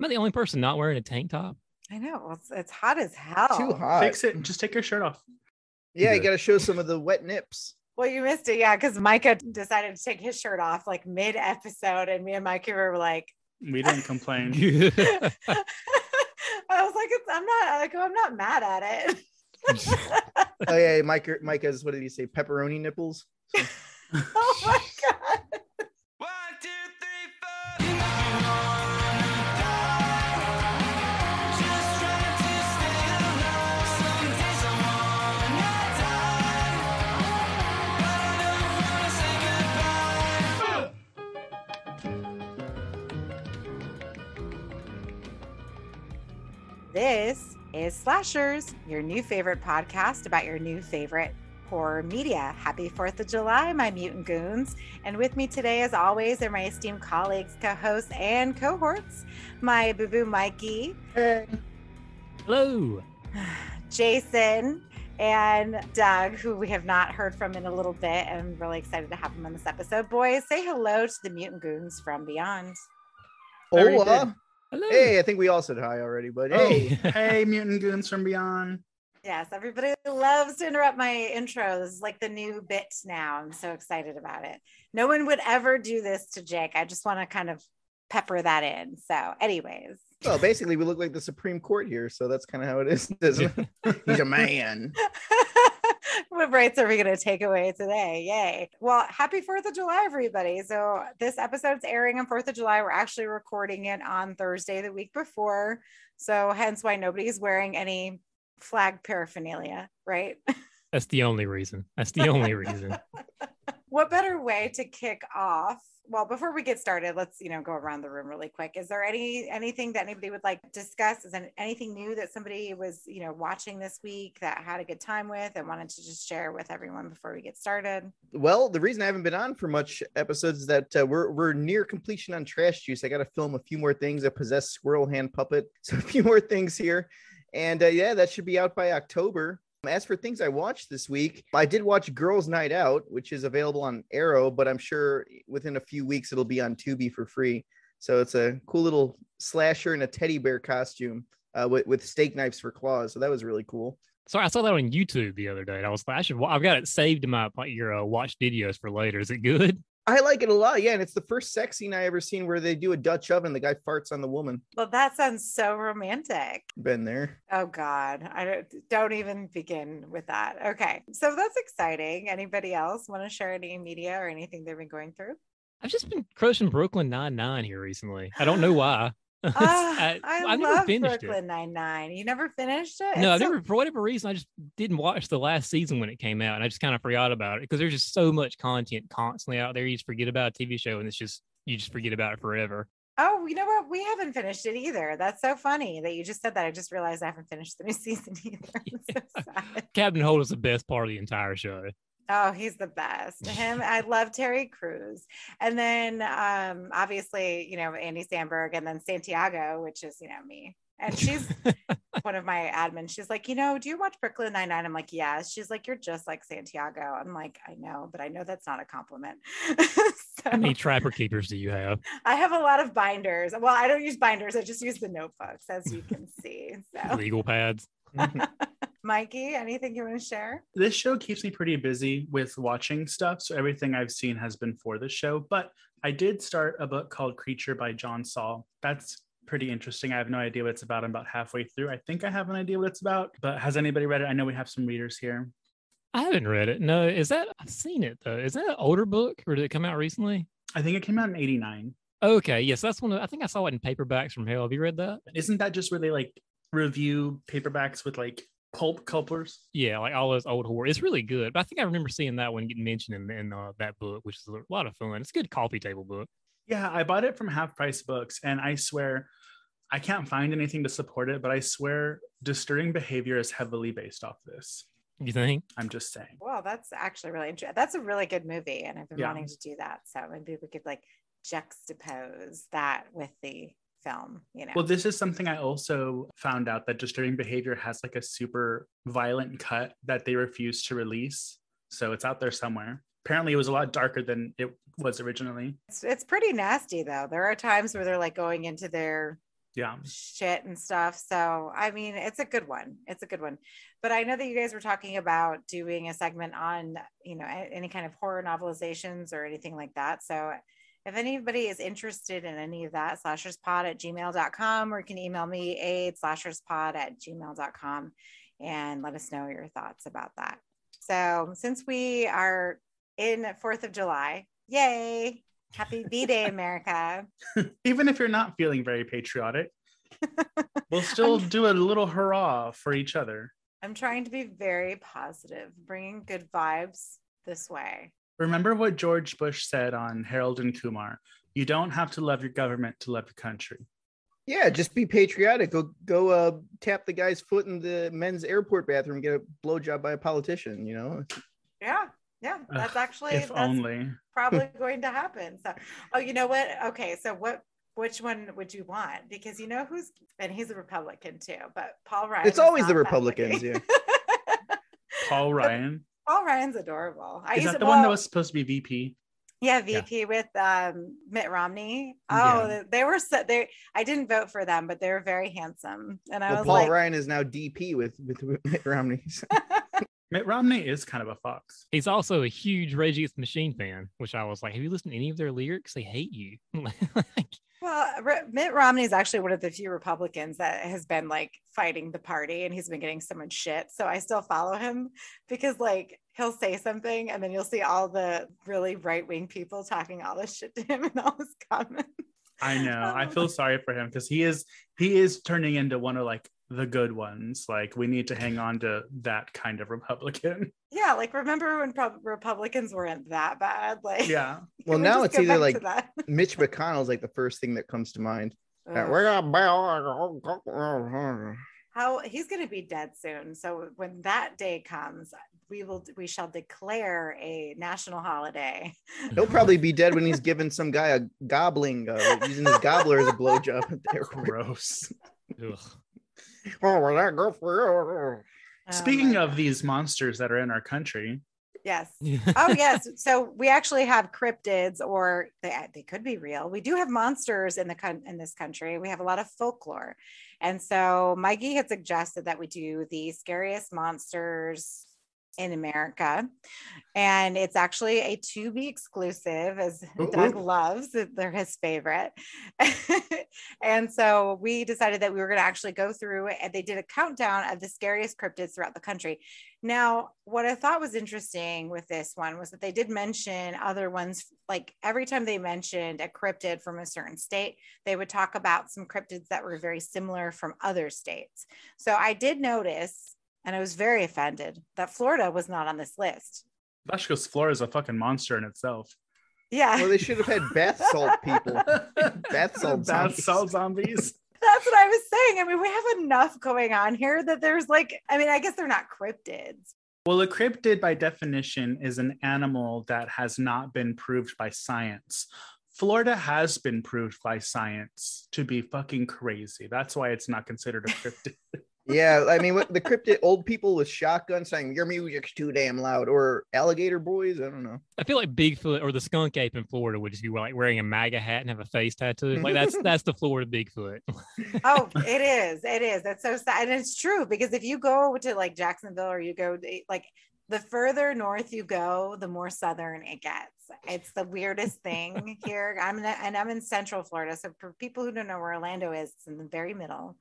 Am I the only person not wearing a tank top? I know it's, it's hot as hell. Too hot. Fix it and just take your shirt off. Yeah, you got to show some of the wet nips. Well, you missed it, yeah, because Micah decided to take his shirt off like mid episode, and me and Micah were like, We didn't complain. I was like, it's, I'm not like I'm not mad at it. Oh yeah, Micah. Micah's what did he say? Pepperoni nipples. oh my god. This is Slashers, your new favorite podcast about your new favorite horror media. Happy 4th of July, my mutant goons. And with me today, as always, are my esteemed colleagues, co hosts, and cohorts, my boo boo Mikey, Hey. Hello. Jason, and Doug, who we have not heard from in a little bit. And I'm really excited to have him on this episode. Boys, say hello to the mutant goons from beyond. Already Hola. Hello. Hey, I think we all said hi already, but Oh, hey. hey, mutant goons from beyond. Yes, everybody loves to interrupt my intro. This is like the new bit now. I'm so excited about it. No one would ever do this to Jake. I just want to kind of pepper that in. So, anyways, Well, basically, we look like the Supreme Court here, so that's kind of how it is, isn't it? He's a man. what rights are we going to take away today? Yay. Well, happy 4th of July, everybody. So, this episode's airing on 4th of July. We're actually recording it on Thursday, the week before. So, hence why nobody's wearing any flag paraphernalia, right? That's the only reason. That's the only reason. what better way to kick off well before we get started let's you know go around the room really quick is there any anything that anybody would like to discuss is there anything new that somebody was you know watching this week that had a good time with and wanted to just share with everyone before we get started Well, the reason I haven't been on for much episodes is that uh, we're we're near completion on Trash Juice. I got to film a few more things. A possessed squirrel hand puppet, so a few more things here, and uh, yeah, that should be out by October. As for things I watched this week, I did watch Girls Night Out, which is available on Arrow, but I'm sure within a few weeks it'll be on Tubi for free. So it's a cool little slasher in a teddy bear costume uh, with, with steak knives for claws. So that was really cool. So I saw that on YouTube the other day, I was like, I should, I've got it saved in my your uh, watch videos for later. Is it good? I like it a lot. Yeah, and it's the first sex scene I ever seen where they do a Dutch oven. The guy farts on the woman. well that sounds so romantic Been there. oh god i don't don't even begin with that okay so that's exciting anybody else want to share any media or anything they've been going through I've just been crushing Brooklyn Nine Nine here recently. I don't know why. Ah, I, I, love finished Brooklyn. Nine Nine. You never finished it? No, I've so- never, for whatever reason, I just didn't watch the last season when it came out, and I just kind of forgot about it because there's just so much content constantly out there. You just forget about a TV show, and it's just you just forget about it forever. Oh, you know what? We haven't finished it either. That's so funny that you just said that. I just realized I haven't finished the new season either. I'm so sad. Captain Holt is the best part of the entire show. Oh, he's the best. Him, I love Terry Crews. And then um obviously, you know, Andy Samberg and then Santiago, which is, you know, me. And she's one of my admins. She's like, you know, do you watch Brooklyn Nine-Nine? I'm like, yes. She's like, you're just like Santiago. I'm like, I know, but I know that's not a compliment. How many trapper keepers do you have? I have a lot of binders. Well, I don't use binders. I just use the notebooks, as you can see. So, Legal pads. Mikey, anything you want to share? This show keeps me pretty busy with watching stuff. So everything I've seen has been for the show. But I did start a book called Creature by John Saul. That's pretty interesting. I have no idea what it's about. I'm about halfway through. I think I have an idea what it's about. But has anybody read it? I know we have some readers here. I haven't read it. No, is that I've seen it though. Is that an older book or did it come out recently? I think it came out in 89. Okay, yes, that's one. Of, I think I saw it in Paperbacks from Hell. Have you read that? Isn't that just where they like review paperbacks with like pulp culpers? Yeah, like all those old horror. It's really good. But I think I remember seeing that one getting mentioned in, in uh, that book, which is a lot of fun. It's a good coffee table book. Yeah, I bought it from Half Price Books, and I swear I can't find anything to support it, but I swear disturbing behavior is heavily based off this. You think? I'm just saying. Well, that's actually really interesting. That's a really good movie, and I've been Yeah. wanting to do that. So maybe we could like juxtapose that with the film. You know, Well, this is something I also found out that disturbing behavior has like a super violent cut that they refuse to release. So it's out there somewhere. Apparently, it was a lot darker than it was originally. it's, it's pretty nasty though. There are times where they're like going into their Yeah. shit and stuff. So, I mean, it's a good one. It's a good one. But I know that you guys were talking about doing a segment on, you know, any kind of horror novelizations or anything like that. So, if anybody is interested in any of that, slasherspod at gmail.com, or you can email me, a slasherspod at gmail.com, and let us know your thoughts about that. So, since we are in 4th of July, yay! Happy B Day, America. Even if you're not feeling very patriotic, we'll still do a little hurrah for each other. I'm trying to be very positive, bringing good vibes this way. Remember what George Bush said on Harold and Kumar you don't have to love your government to love your country. Yeah, just be patriotic. Go go uh tap the guy's foot in the men's airport bathroom, get a blowjob by a politician, you know. Yeah, yeah, that's Ugh, actually if that's only. probably going to happen. So, oh, you know what? Okay, so what? Which one would you want? Because you know who's and he's a Republican too, but Paul Ryan. It's always the Republicans, looking. Paul Ryan. Paul Ryan's adorable. I Is used that to, the one that was supposed to be VP? Yeah, VP with um, Mitt Romney. Oh, Yeah. they, they were so they. I didn't vote for them, but they were very handsome, and I Well, was Paul like, Ryan is now DP with with, with Mitt Romney. Mitt Romney is kind of a fox. He's also a huge Rage Against the Machine fan, which I was like, have you listened to any of their lyrics? They hate you. Like, well, R- Mitt Romney is actually one of the few Republicans that has been like fighting the party, and he's been getting so much shit. So I still follow him because like he'll say something, and then you'll see all the really right wing people talking all this shit to him in all his comments. I know. I Oh. feel sorry for him because he is he is turning into one of like the good ones. Like we need to hang on to that kind of Republican. Yeah, like remember when Pro- Republicans weren't that bad? Like, Yeah. Well, we now it's either like that? Mitch McConnell's like the first thing that comes to mind. Uh, we're gonna- buy how he's going to be dead soon. So when that day comes, we will we shall declare a national holiday. He'll probably be dead when he's giving some guy a gobbling, uh, using his gobbler as a blowjob at the airport. Gross. ugh. Oh, well, that go for Oh Speaking my of God. these monsters that are in our country, yes. Oh yes. So we actually have cryptids, or they they could be real. We do have monsters in the coun- in this country. We have a lot of folklore, and so Mikey had suggested that we do the scariest monsters in America, and it's actually a to be exclusive, as Ooh, Doug ooh. loves. They're his favorite, and so we decided that we were going to actually go through and they did a countdown of the scariest cryptids throughout the country. Now, what I thought was interesting with this one was that they did mention other ones. Like every time they mentioned a cryptid from a certain state, they would talk about some cryptids that were very similar from other states. So I did notice, and I was very offended that Florida was not on this list. that's because is a fucking monster in itself. Yeah, Well, they should have had bath salt people. Bath salt Bath zombies. salt zombies. that's what I was saying. I mean, we have enough going on here that there's like, I mean, I guess they're not cryptids. Well, a cryptid by definition is an animal that has not been proved by science. Florida has been proved by science to be fucking crazy. That's why it's not considered a cryptid. Yeah, I mean, what the cryptid old people with shotguns saying your music's too damn loud, or alligator boys. I don't know. I feel like Bigfoot or the skunk ape in Florida would just be like wearing a MAGA hat and have a face tattoo. Like that's that's the Florida Bigfoot. oh, it is. It is. That's so sad. And it's true because if you go to like Jacksonville or you go to, like the further north you go, the more southern it gets. It's the weirdest thing here. I'm in, and I'm in Central Florida. So for people who don't know where Orlando is, it's in the very middle.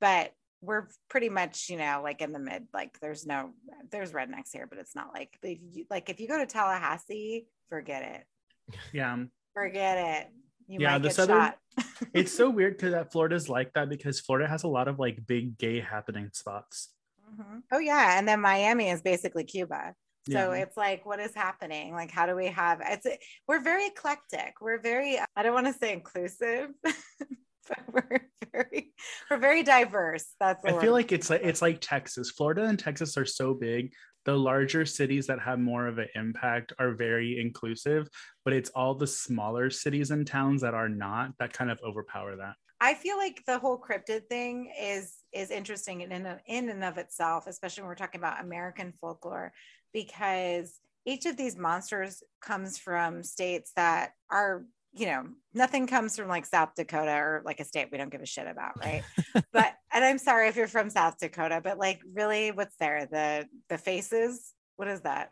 But we're pretty much, you know, like in the mid. Like there's no, there's rednecks here, but it's not like if you, like if you go to Tallahassee, forget it. yeah. Forget it. You Yeah, the southern- It's so weird because that Florida's like that because Florida has a lot of like big gay happening spots. Mhm. Oh yeah, and then Miami is basically Cuba. So Yeah. it's like, what is happening? Like, how do we have? It's we're very eclectic. We're very. I don't want to say inclusive, we're very we're very diverse. That's. I word. feel like it's like it's like Texas. Florida and Texas are so big. The larger cities that have more of an impact are very inclusive, but it's all the smaller cities and towns that are not that kind of overpower that. I feel like the whole cryptid thing is is interesting in and of, in and of itself, especially when we're talking about American folklore, because each of these monsters comes from states that are you know, nothing comes from like South Dakota or like a state we don't give a shit about, right? but and I'm sorry if you're from South Dakota, but like really what's there? The the faces? What is that?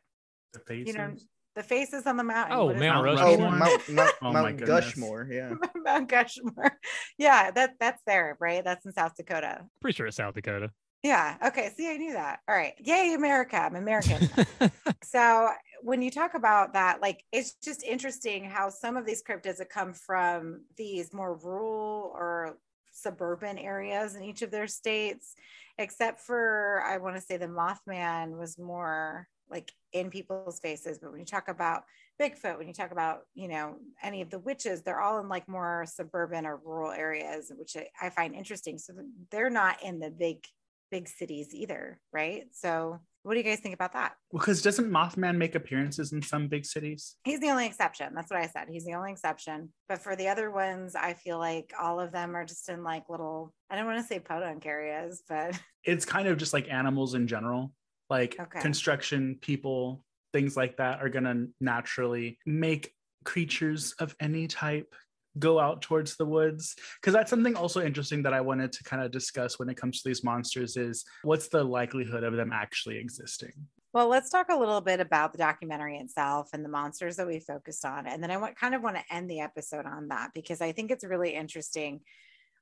The faces. You know, the faces on the mountain. Oh, What is Mount that? Oh, Rushmore. Mount, Mount, Oh Mount. Gushmore. Yeah. Mount Gushmore. Yeah, that that's there, right? That's in South Dakota. Pretty sure it's South Dakota. Yeah. Okay. See, I knew that. All right. Yay, America. I'm American. so when you talk about that, like it's just interesting how some of these cryptids have come from these more rural or suburban areas in each of their states, except for I want to say the Mothman was more like in people's faces. But when you talk about Bigfoot, when you talk about, you know, any of the witches, they're all in like more suburban or rural areas, which I, I find interesting. So they're not in the big, big cities either, right? So what do you guys think about that? Because doesn't Mothman make appearances in some big cities? He's the only exception. That's what I said. He's the only exception. But for the other ones, I feel like all of them are just in like little, I don't want to say podunk areas, but It's kind of just like animals in general, like Okay. construction, people, things like that are going to naturally make creatures of any type go out towards the woods because that's something also interesting that i wanted to kind of discuss when it comes to these monsters is what's the likelihood of them actually existing Well, let's talk a little bit about the documentary itself and the monsters that we focused on. And then I want, kind of want to end the episode on that because I think it's really interesting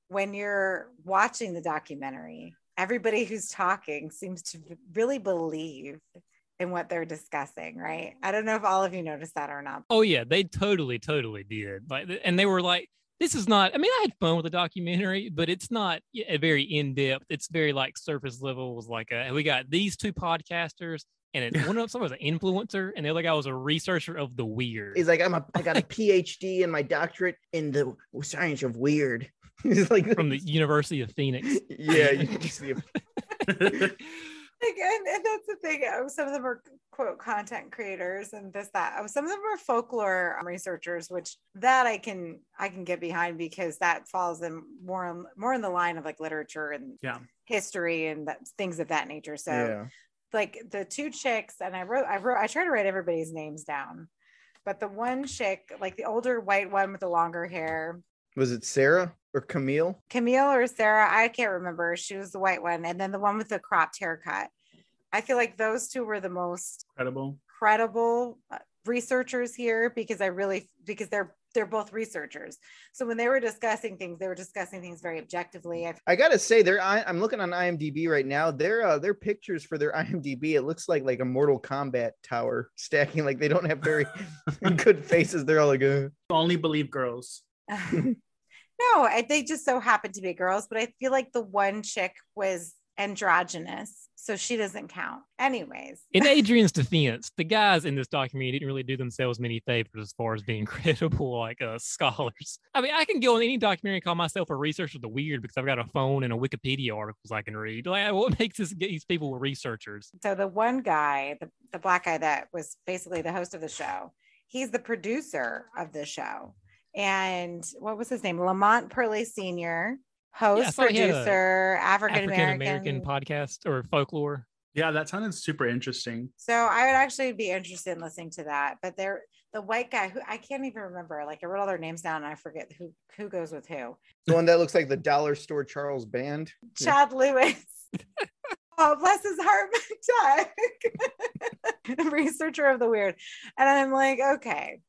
when you're watching the documentary, everybody who's talking seems to really believe in what they're discussing, right? I don't know if all of you noticed that or not. Oh yeah, they totally, totally did. Like, and they were like, "This is not." I mean, I had fun with the documentary, but it's not a very in depth. It's very like surface level. Was like, a, we got these two podcasters, and it, one of them was an influencer, and the other guy was a researcher of the weird. He's like, I'm a, I got a PhD and my doctorate in the science of weird. He's like, from the University of Phoenix. yeah, you can see him. Like, and, and that's the thing. uh, Some of them are quote content creators and this that. Uh, Some of them are folklore um, researchers, which that I can I can get behind because that falls in more in- more in the line of like literature and Yeah. history and that, things of that nature. So yeah. like the two chicks, and I wrote I wrote I try to write everybody's names down, but the one chick, like the older white one with the longer hair, Was it Sarah or Camille? Camille or Sarah, I can't remember. She was the white one, and then the one with the cropped haircut. I feel like those two were the most credible, credible uh, researchers here because I really because they're they're both researchers. So when they were discussing things, they were discussing things very objectively. I I gotta say, they're I, I'm looking on IMDb right now. Their uh, their pictures for their IMDb, it looks like like a Mortal Kombat tower stacking. Like they don't have very good faces. They're all like, uh, Only believe girls. No, I, they just so happen to be girls, but I feel like the one chick was androgynous, so she doesn't count. Anyways, In Adrian's defense, the guys in this documentary didn't really do themselves many favors as far as being credible, like uh, scholars. I mean, I can go on any documentary and call myself a researcher of the weird because I've got a phone and a Wikipedia articles I can read. Like, what makes this, these people researchers? so the one guy, the, the black guy that was basically the host of the show, he's the producer of the show. And what was his name? Lamont Purley Sr., host, I saw he had a producer, African African American American. podcast or folklore. Yeah, that sounded super interesting. So I would actually be interested in listening to that. But there, the white guy who I can't even remember, like I wrote all their names down and I forget who who goes with who. the one that looks like the dollar store Charles Band. Yeah. Chad Lewis. oh, bless his heart, Chad. Researcher of the weird. And I'm like, okay.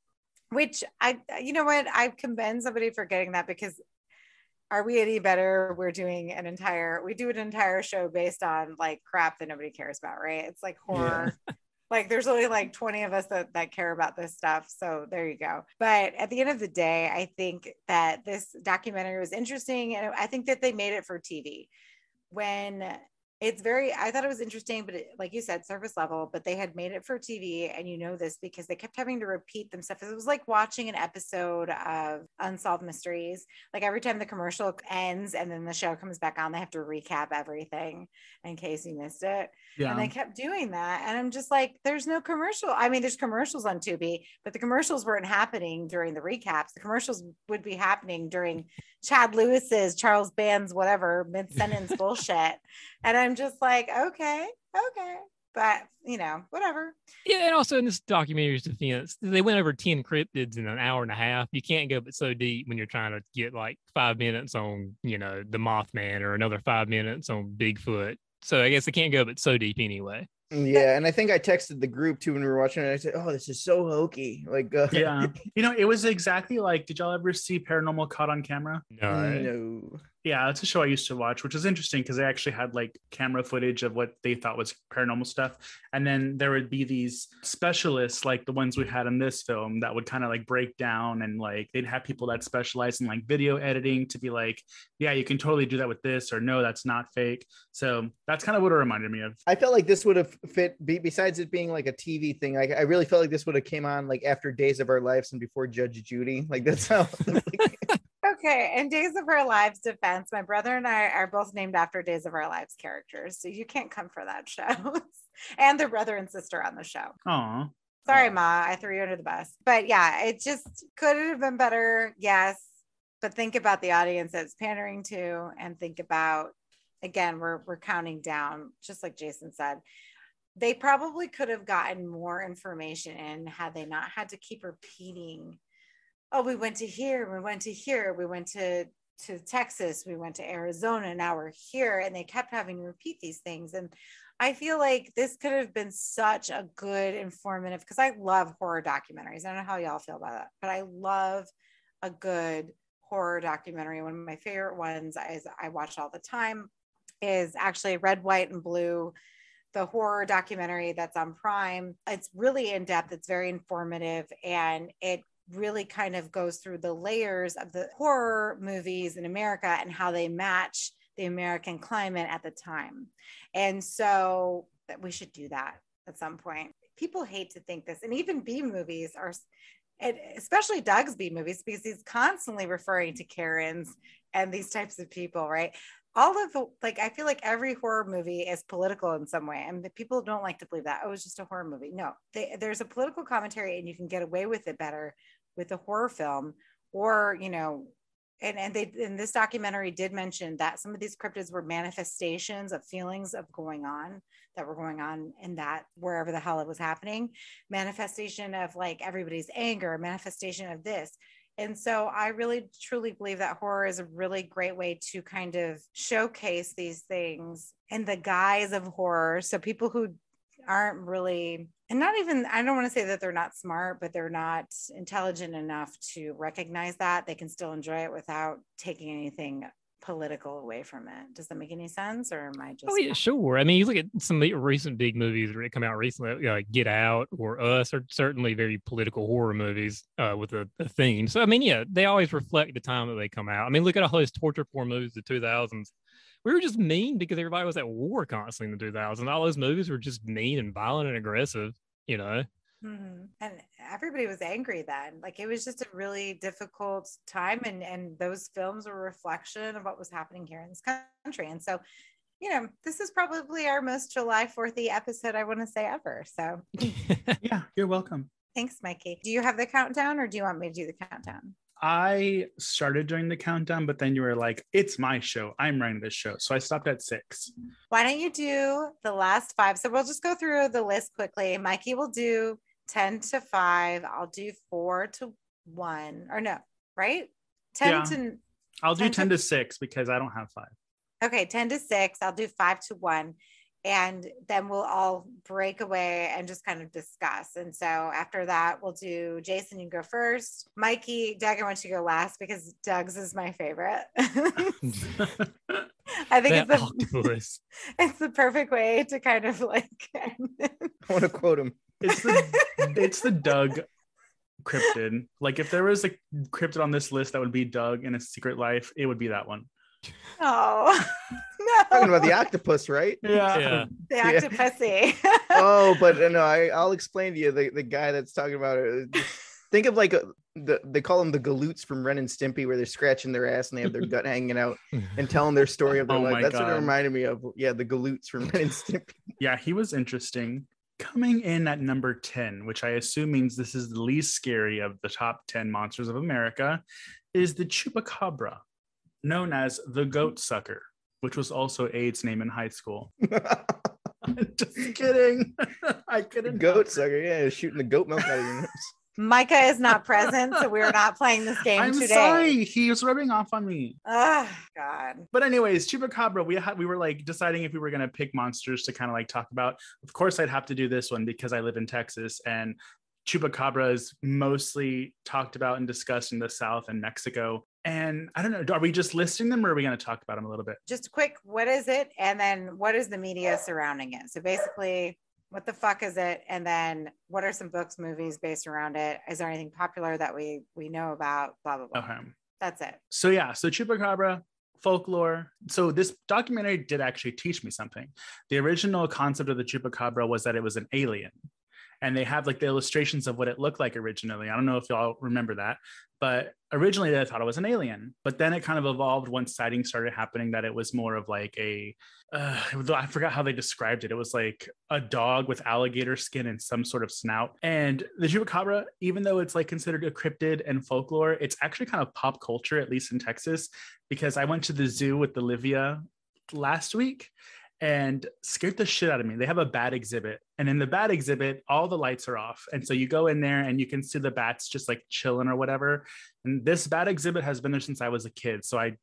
Which I, you know what? I commend somebody for getting that because are we any better? We're doing an entire, we do an entire show based on like crap that nobody cares about, right? It's like horror. Like there's only like 20 of us that, that care about this stuff. So there you go. But at the end of the day, I think that this documentary was interesting. And I think that they made it for TV when it's very i thought it was interesting but it, like you said surface level but they had made it for tv and you know this because they kept having to repeat themselves. It was like watching an episode of unsolved mysteries. Like every time the commercial ends and then the show comes back on they have to recap everything in case you missed it. Yeah. and they kept doing that and i'm just like there's no commercial i mean there's commercials on tubi but the commercials weren't happening during the recaps. The commercials would be happening during chad lewis's charles band's whatever mid-sentence bullshit. And i'm just like okay okay but you know, whatever. Yeah, and also in this documentary's defense, they went over 10 cryptids in an hour and a half. You can't go but so deep when you're trying to get like five minutes on, you know, the Mothman or another five minutes on Bigfoot. So I guess they can't go but so deep anyway. Yeah, and I think I texted the group too when we were watching it. I said, "Oh, this is so hokey." Like, uh, Yeah. You know, it was exactly like, did y'all ever see Paranormal Caught on Camera? No. no. Yeah, it's a show I used to watch, which is interesting because they actually had like camera footage of what they thought was paranormal stuff. And then there would be these specialists, like the ones we had in this film, that would kind of like break down and like they'd have people that specialize in like video editing to be like, yeah, you can totally do that with this, or no, that's not fake. So that's kind of what it reminded me of. I felt like this would have fit. Be, besides it being like a TV thing, like I really felt like this would have came on like after Days of Our Lives and before Judge Judy. Like that's how. like, Okay, in Days of Our Lives defense, my brother and I are both named after Days of Our Lives characters, so you can't come for that show. and they're brother and sister on the show. Aw. Sorry, Oh. Ma, I threw you under the bus. But yeah, it just could it have been better? Yes. But think about the audience it's pandering to and think about again, we're we're counting down, just like Jason said. They probably could have gotten more information in had they not had to keep repeating, oh, we went to here, we went to here, we went to to Texas, we went to Arizona, now we're here. And they kept having to repeat these things. And I feel like this could have been such a good informative because I love horror documentaries. I don't know how y'all feel about that, but I love a good horror documentary. One of my favorite ones is I watch all the time is actually Red, White, and Blue, the horror documentary that's on Prime. It's really in depth, it's very informative, and it really kind of goes through the layers of the horror movies in America and how they match the American climate at the time. And so we should do that at some point. People hate to think this, and even B movies are, especially Doug's B movies, because he's constantly referring to Karens and these types of people, right? All of the, like, I feel like every horror movie is political in some way, and people don't like to believe that. Oh, was just a horror movie. No, they, there's a political commentary, and you can get away with it better with a horror film, or you know, and and they in this documentary did mention that some of these cryptids were manifestations of feelings of going on that were going on in that wherever the hell it was happening manifestation of like everybody's anger manifestation of this and so i really truly believe that horror is a really great way to kind of showcase these things in the guise of horror. So people who aren't really and not even i don't want to say that they're not smart but they're not intelligent enough to recognize that. They can still enjoy it without taking anything political away from it does that make any sense or am i just Oh yeah, sure. I mean, you look at some of the recent big movies that come out recently, like Get Out or Us, are certainly very political horror movies uh, with a, a theme. So I mean, yeah, they always reflect the time that they come out. I mean, look at all those torture porn movies of the 2000s. We were just mean because everybody was at war constantly in the 2000s. All those movies were just mean and violent and aggressive. You know, Mhm. And everybody was angry then. Like it was just a really difficult time, and and those films were a reflection of what was happening here in this country. And so, you know, this is probably our most July Fourth episode I want to say ever. So Yeah, you're welcome. thanks, Mikey. Do you have the countdown, or do you want me to do the countdown? I started doing the countdown, but then you were like, it's my show. I'm running this show. So I stopped at six. Why don't you do the last five? So we'll just go through the list quickly. Mikey will do 10 to 5. I'll do 4 to 1. Or no, right? 10 Yeah. to I'll do 10 to- to six because I don't have five. okay, 10 to 6. I'll do 5 to 1. And then we'll all break away and just kind of discuss. And so after that, we'll do Jason, you go first. Mikey, Doug, I want you to go last because Doug's is my favorite. I think it's the, it's the perfect way to kind of like. I want to quote him. It's the it's the Doug cryptid. Like if there was a cryptid on this list that would be Doug in a secret life, it would be that one. Oh no, Talking about the octopus, right? Yeah. the Yeah. oh, but uh, no, I, I'll explain to you the, the guy that's talking about it. Think of like a, the they call them the galoots from Ren and Stimpy, where they're scratching their ass and they have their gut hanging out and telling their story of their Oh life. my That's what it reminded me of. Yeah, the galoots from Ren and Stimpy. Yeah, he was interesting. Coming in at number 10, which I assume means this is the least scary of the top 10 monsters of America, is the chupacabra, known as the goat sucker, which was also Aid's name in high school. Just kidding. I couldn't. Goat sucker, yeah, shooting the goat milk out of your nose. Micah is not present, so we're not playing this game I'm today. sorry. He was rubbing off on me. Oh God. But anyways, Chupacabra, we had we were like deciding if we were gonna pick monsters to kind of like talk about. Of course, I'd have to do this one because I live in Texas and Chupacabra is mostly talked about and discussed in the South and Mexico. And I don't know, are we just listing them or are we gonna talk about them a little bit? Just a quick, what is it? And then what is the media surrounding it? So basically, what the fuck is it? And then what are some books, movies based around it? Is there anything popular that we we know about? Blah blah blah. Okay. That's it. So yeah, so Chupacabra, folklore. So this documentary did actually teach me something. The original concept of the Chupacabra was that it was an alien. And they have like the illustrations of what it looked like originally. I don't know if y'all remember that, but originally they thought it was an alien. But then it kind of evolved once sightings started happening that it was more of like a, uh, I forgot how they described it. It was like a dog with alligator skin and some sort of snout. And the Chupacabra, even though it's like considered a cryptid and folklore, it's actually kind of pop culture, at least in Texas, because I went to the zoo with Olivia last week and scared the shit out of me. They have a bat exhibit, and in the bat exhibit, all the lights are off. And so you go in there and you can see the bats just like chilling or whatever. And this bat exhibit has been there since I was a kid. So I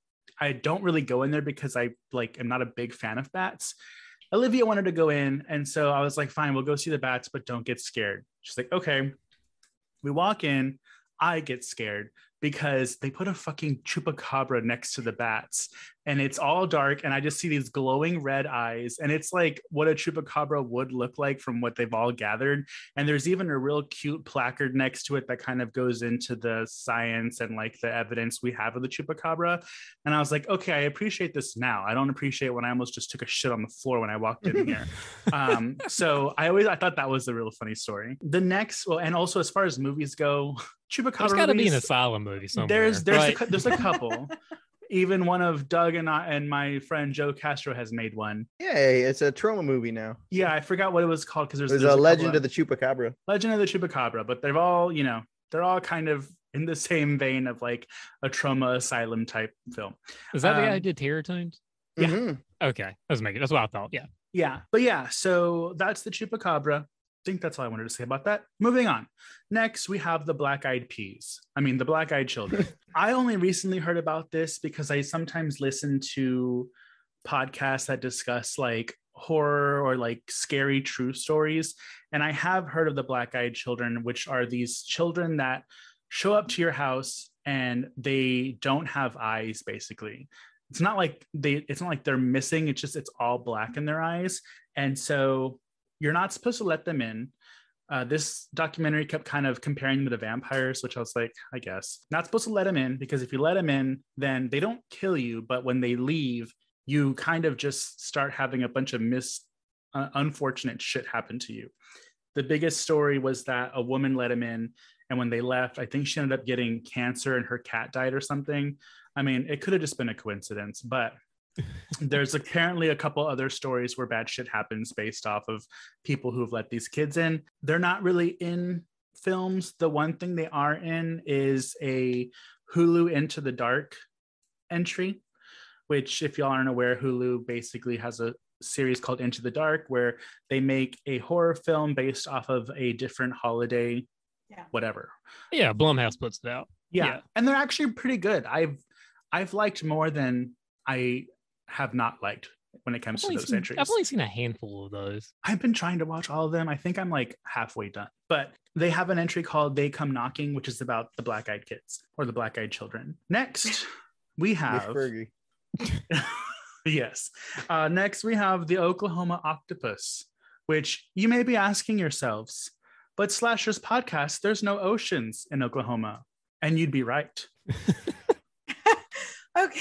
I don't really go in there because I like am not a big fan of bats. Olivia wanted to go in, and so I was like, fine, we'll go see the bats, but don't get scared. She's like, okay. We walk in, I get scared because they put a fucking chupacabra next to the bats and it's all dark and I just see these glowing red eyes and it's like what a chupacabra would look like from what they've all gathered and there's even a real cute placard next to it that kind of goes into the science and like the evidence we have of the chupacabra and I was like okay I appreciate this now I don't appreciate when I almost just took a shit on the floor when I walked in here um so I always I thought that was a real funny story the next well and also as far as movies go chupacabra There's got to be an asylum movie somewhere. there's there's right? a, there's a couple. Even one of Doug and I and my friend Joe Castro has made one. Yeah, it's a Troma movie now. Yeah, I forgot what it was called because there's, There's, there's a couple legend of- of the chupacabra. Legend of the Chupacabra, but they're all you know they're all kind of in the same vein of like a Troma asylum type film. Is that the guy um, who did Terror Toons? Yeah. Mhm. Okay, that's making that's what I thought. Yeah. Yeah, but yeah, so that's the Chupacabra. I think that's all I wanted to say about that. Moving on. Next, we have the Black Eyed Peas. I mean, the Black Eyed Children. I only recently heard about this because I sometimes listen to podcasts that discuss like horror or like scary true stories. And I have heard of the Black Eyed Children, which are these children that show up to your house and they don't have eyes, basically it's not like they it's not like they're missing it's just it's all black in their eyes and so you're not supposed to let them in. Uh, this documentary kept kind of comparing them to vampires which i was like i guess not supposed to let them in because if you let them in then they don't kill you. But when they leave you kind of just start having a bunch of mis uh, unfortunate shit happen to you. The biggest story was that a woman let him in and when they left i think she ended up getting cancer and her cat died or something. I mean, it could have just been a coincidence, but there's apparently a couple other stories where bad shit happens based off of people who've let these kids in. They're not really in films. The one thing they are in is a Hulu Into the Dark entry, which, if y'all aren't aware, Hulu basically has a series called Into the Dark where they make a horror film based off of a different holiday, Yeah. whatever. Yeah, Blumhouse puts it out. Yeah. Yeah. And they're actually pretty good. I've I've liked more than I have not liked when it I've comes to those seen, entries. I've only seen a handful of those. I've been trying to watch all of them. I think I'm like halfway done. But they have an entry called They Come Knocking, which is about the black eyed kids or the black eyed children. Next, we have yes. Uh, next, we have the Oklahoma octopus, which you may be asking yourselves, but Slashers podcast, there's no oceans in Oklahoma. And you'd be right. Okay.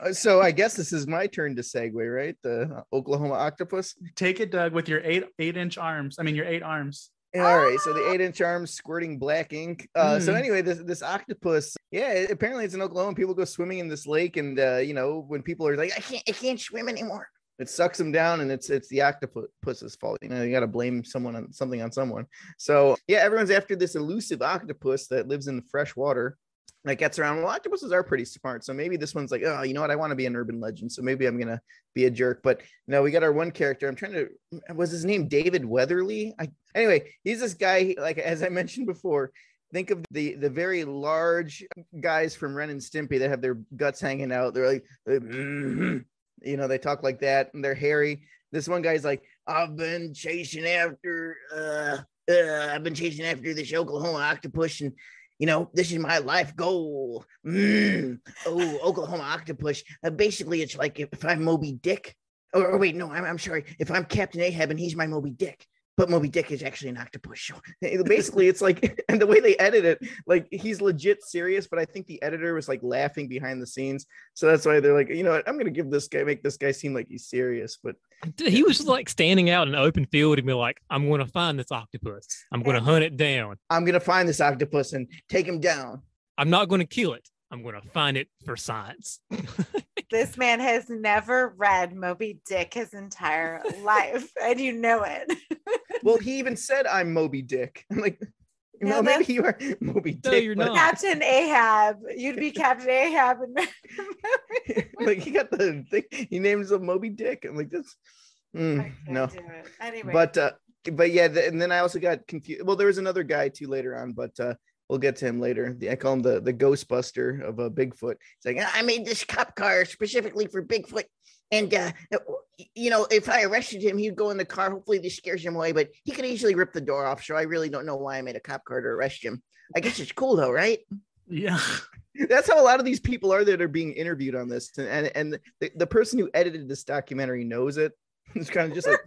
Uh, So I guess this is my turn to segue, right? The Oklahoma octopus. Take it, Doug, with your eight eight inch arms. I mean, your eight arms. All right, so the eight inch arms squirting black ink. Uh, So Mm. anyway, this this octopus, yeah, apparently it's in Oklahoma. People go swimming in this lake, and uh, you know when people are like, I can't, I can't swim anymore. It sucks them down, and it's it's the octopus's fault. You know, you got to blame someone on something on someone. So yeah, everyone's after this elusive octopus that lives in the fresh water. That gets around. Well, octopuses are pretty smart, so maybe this one's like, oh, you know what? I want to be an urban legend, so maybe I'm gonna be a jerk. But no, we got our one character. I'm trying to. Was his name David Weatherly? I anyway, he's this guy. Like as I mentioned before, think of the the very large guys from Ren and Stimpy that have their guts hanging out. They're like, "Mhm." you know, they talk like that, and they're hairy. This one guy's like, I've been chasing after, uh, uh, I've been chasing after this Oklahoma octopus, and you know, this is my life goal. Mm. Oh, Oklahoma octopus. Uh, basically, it's like if, if I'm Moby Dick. Or, or wait, no, I'm, I'm sorry. If I'm Captain Ahab and he's my Moby Dick, but Moby Dick is actually an octopus. So basically, it's like, and the way they edit it, like he's legit serious, but I think the editor was like laughing behind the scenes. So that's why they're like, you know what, I'm gonna give this guy, make this guy seem like he's serious. But He was just like standing out in an open field and be like, I'm going to find this octopus. I'm going to hunt it down. I'm gonna find this octopus and take him down. I'm not going to kill it. I'm going to find it for science. this man has never read Moby Dick his entire life, and you know it. Well, he even said I'm Moby Dick. I'm like, No, well, maybe you are Moby Dick. No, you're not. Captain Ahab. You'd be Captain Ahab. And like he got the thing. He names himself Moby Dick. I'm like this. mm, I can't no, do it. Anyway, but uh, but yeah, the, and then I also got confused. Well, there was another guy too later on, but uh, we'll get to him later. The, I call him the the Ghostbuster of uh, Bigfoot. He's like, I made this cop car specifically for Bigfoot, and uh, you know, if I arrested him, he'd go in the car. Hopefully, this scares him away, but he could easily rip the door off. So I really don't know why I made a cop car to arrest him. I guess it's cool though, right? Yeah. That's how a lot of these people are that are being interviewed on this, and and, and the, the person who edited this documentary knows it. It's kind of just like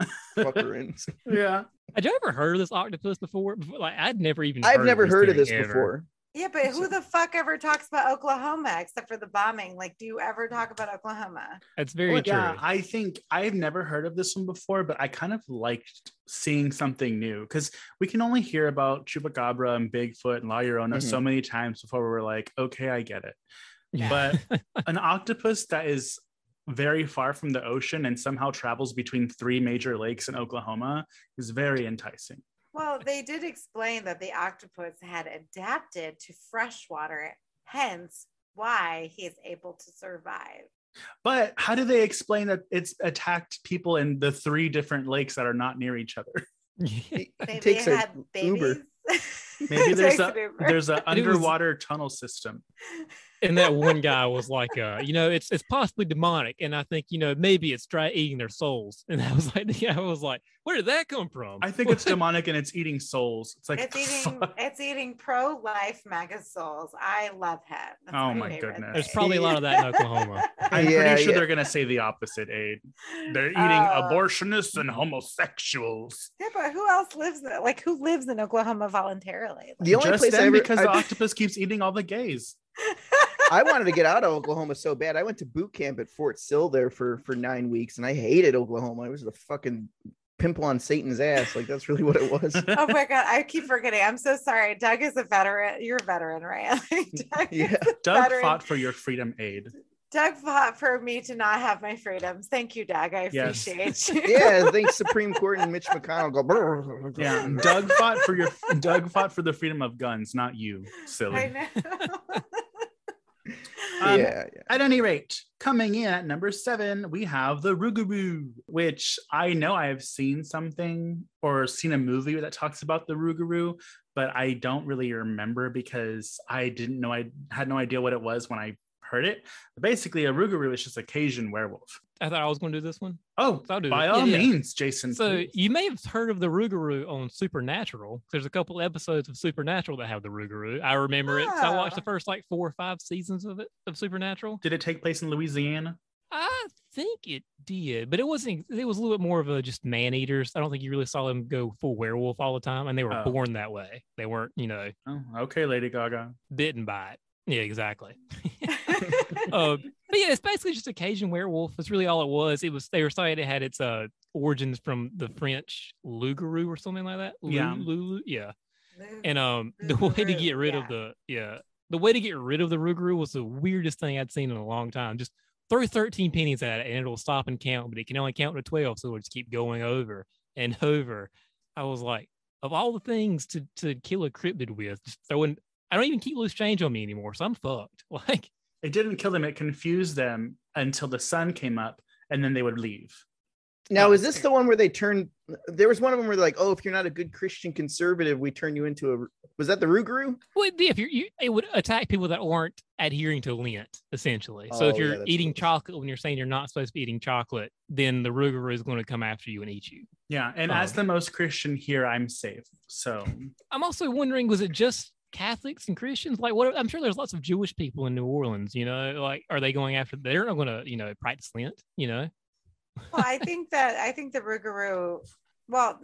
fucker in. Yeah. Had you ever heard of this octopus before? Before- Like I'd never even. I've heard never of heard of this ever. before. Yeah, but who the fuck ever talks about Oklahoma except for the bombing? Like, do you ever talk about Oklahoma? It's very Well, true. yeah, I think I've never heard of this one before, but I kind of liked seeing something new because we can only hear about Chupacabra and Bigfoot and La Llorona so mm-hmm. many times before we're like, okay, I get it. Yeah. But an octopus that is very far from the ocean and somehow travels between three major lakes in Oklahoma is very enticing. Well, they did explain that the octopus had adapted to freshwater, hence why he is able to survive. But how do they explain that it's attacked people in the three different lakes that are not near each other? He, he Maybe takes they a had Uber. Maybe there's a Uber. there's an was- underwater tunnel system. And that one guy was like, uh, you know, it's it's possibly demonic, and I think you know maybe it's dry eating their souls. And I was like, yeah, I was like, where did that come from? I think it's demonic and it's eating souls. It's like it's eating it's eating pro-life mega souls. I love him. That's Oh my favorite goodness. There's probably a lot of that in Oklahoma. I'm Yeah, pretty sure yeah. they're gonna say the opposite, Aid. They're eating Oh. abortionists and homosexuals. Yeah, but who else lives there? Like who lives in Oklahoma voluntarily? The only Just place I them ever because I, the octopus keeps eating all the gays. I wanted to get out of Oklahoma so bad. I went to boot camp at Fort Sill there for for nine weeks, and I hated Oklahoma. I was the fucking pimple on Satan's ass. Like that's really what it was. oh my god, I keep forgetting. I'm so sorry. Doug is a veteran. You're a veteran, right? Like, Doug, yeah. Doug Veteran. fought for your freedom aid. Doug fought for me to not have my freedoms. Thank you, Doug. I Yes. appreciate you. Yeah, I think Supreme Court and Mitch McConnell go. "Brr." Yeah, Doug fought for your Doug fought for the freedom of guns, not you, I silly. know. Um, yeah, yeah. At any rate, coming in at number seven, we have the Rougarou, which I know I have seen something or seen a movie that talks about the Rougarou, but I don't really remember because I didn't know I had no idea what it was when I heard it. Basically, a Rougarou is just a Cajun werewolf. I thought I was going to do this one. Oh, I'll do by it. all Yeah, yeah. means, Jason. So please. you may have heard of the Rougarou on Supernatural. There's a couple episodes of Supernatural that have the Rougarou. I remember it. So I watched the Ah. first like four or five seasons of it of Supernatural. did it take place in Louisiana? I think it did, but it wasn't. It was a little bit more of a just man eaters. I don't think you really saw them go full werewolf all the time, and they were Oh. born that way. They weren't, you know, Oh, okay, Lady Gaga. bitten by it. Yeah, exactly. uh, but yeah, it's basically just a Cajun werewolf. That's really all it was. It was they were saying it had its uh origins from the French loup-garou or something like that. Lou- Yeah. Lou- yeah. And um, the way to get rid of the yeah, the way to get rid of the Rougarou was the weirdest thing I'd seen in a long time. Just throw 13 pennies at it and it'll stop and count, but it can only count to 12, so it'll just keep going over and over. I was like, of all the things to to kill a cryptid with, just throwing. I don't even keep loose change on me anymore, so I'm fucked. Like, It didn't kill them, it confused them until the sun came up and then they would leave. Now, is this the one where they turned? There was one of them where they're like, "Oh, if you're not a good Christian conservative, we turn you into a." Was that the Rougarou? well, yeah, if you're, you, it would attack people that aren't adhering to Lent, essentially. So if Oh, yeah, you're that's eating what it was. chocolate when you're saying you're not supposed to be eating chocolate, then the Rougarou is going to come after you and eat you. Yeah. And Oh. as the most Christian here, I'm safe. So I'm also wondering, was it just Catholics and Christians? Like, what? I'm sure there's lots of Jewish people in New Orleans. You know, like, are they going after? They're not going to, you know, practice Lent. You know, well, I think that I think the Rougarou. Well,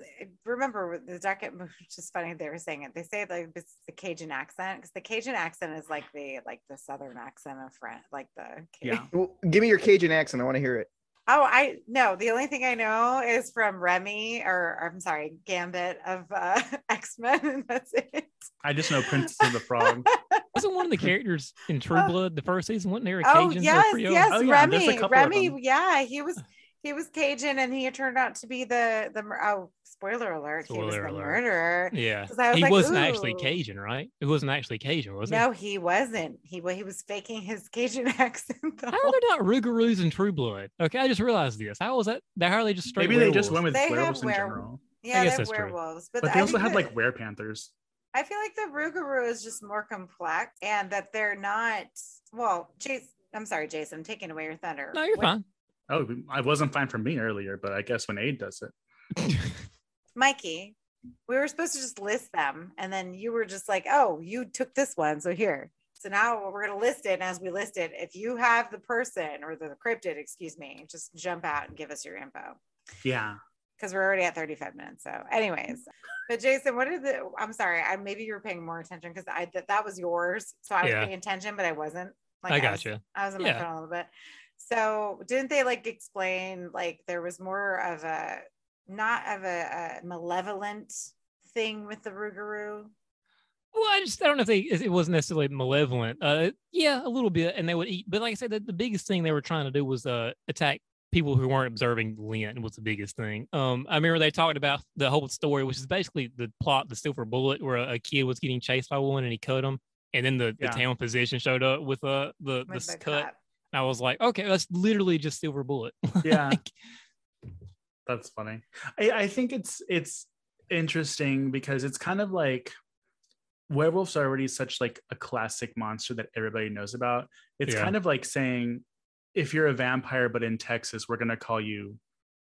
remember the docket, which is funny they were saying it. They say like it's the Cajun accent because the Cajun accent is like the like the Southern accent of French, like the yeah. Well, give me your Cajun accent. I want to hear it. Oh, I no. The only thing I know is from Remy, or I'm sorry, Gambit of uh, X Men, that's it. I just know Princess of the Frog. wasn't one of the characters in True Uh, Blood the first season? Wasn't there a Oh Cajun? or yes, Creole? yes, Oh, yeah, there's a Remy, Remy, yeah, he was he was Cajun, and he turned out to be the the oh spoiler alert, he was Spoiler the alert. murderer. Yeah, I was he like, wasn't actually Cajun, right? It wasn't actually Cajun, was it? No, he wasn't. He he was faking his Cajun accent. the it? How whole- are there not Rougarous in True Blood? Okay, I just realized this. How was that? How are they just straight? Maybe they just went with They have werewolves in were- general. yeah, guess they're that's true. werewolves, but, But I they also think had that- like werepanthers. I feel like the Rougarou is just more complex, and that they're not. Well, Jason, I'm sorry, Jason, I'm taking away your thunder. No, you're What- fine. Oh, I wasn't fine for me earlier, but I guess when Aid does it. Mikey, we were supposed to just list them, and then you were just like, "Oh, you took this one, so here." So now we're going to list it. And as we list it, if you have the person or the cryptid, excuse me, just jump out and give us your info Yeah. because we're already at 35 minutes. So, anyways, but Jason, what are the? I'm sorry, I maybe you were paying more attention because I that that was yours, so I was Yeah. paying attention, but I wasn't. Like I was- you. I was on my Yeah. phone a little bit. So didn't they like explain like there was more of a not of a, a malevolent thing with the Rougarou? Well, I just I don't know if they it wasn't necessarily malevolent. Uh, yeah, a little bit, and they would eat. But like I said, the, the biggest thing they were trying to do was uh attack people who weren't observing Lent was the biggest thing. Um, I remember they talked about the whole story, which is basically the plot, the silver bullet, where a, a kid was getting chased by one and he cut him, and then the, Yeah. the town physician showed up with uh the With the the cut. cut? And I was like, okay, that's literally just silver bullet. Yeah. Like, That's funny. I, I think it's it's interesting because it's kind of like werewolves are already such like a classic monster that everybody knows about. It's Yeah. kind of like saying if you're a vampire but in Texas, we're gonna call you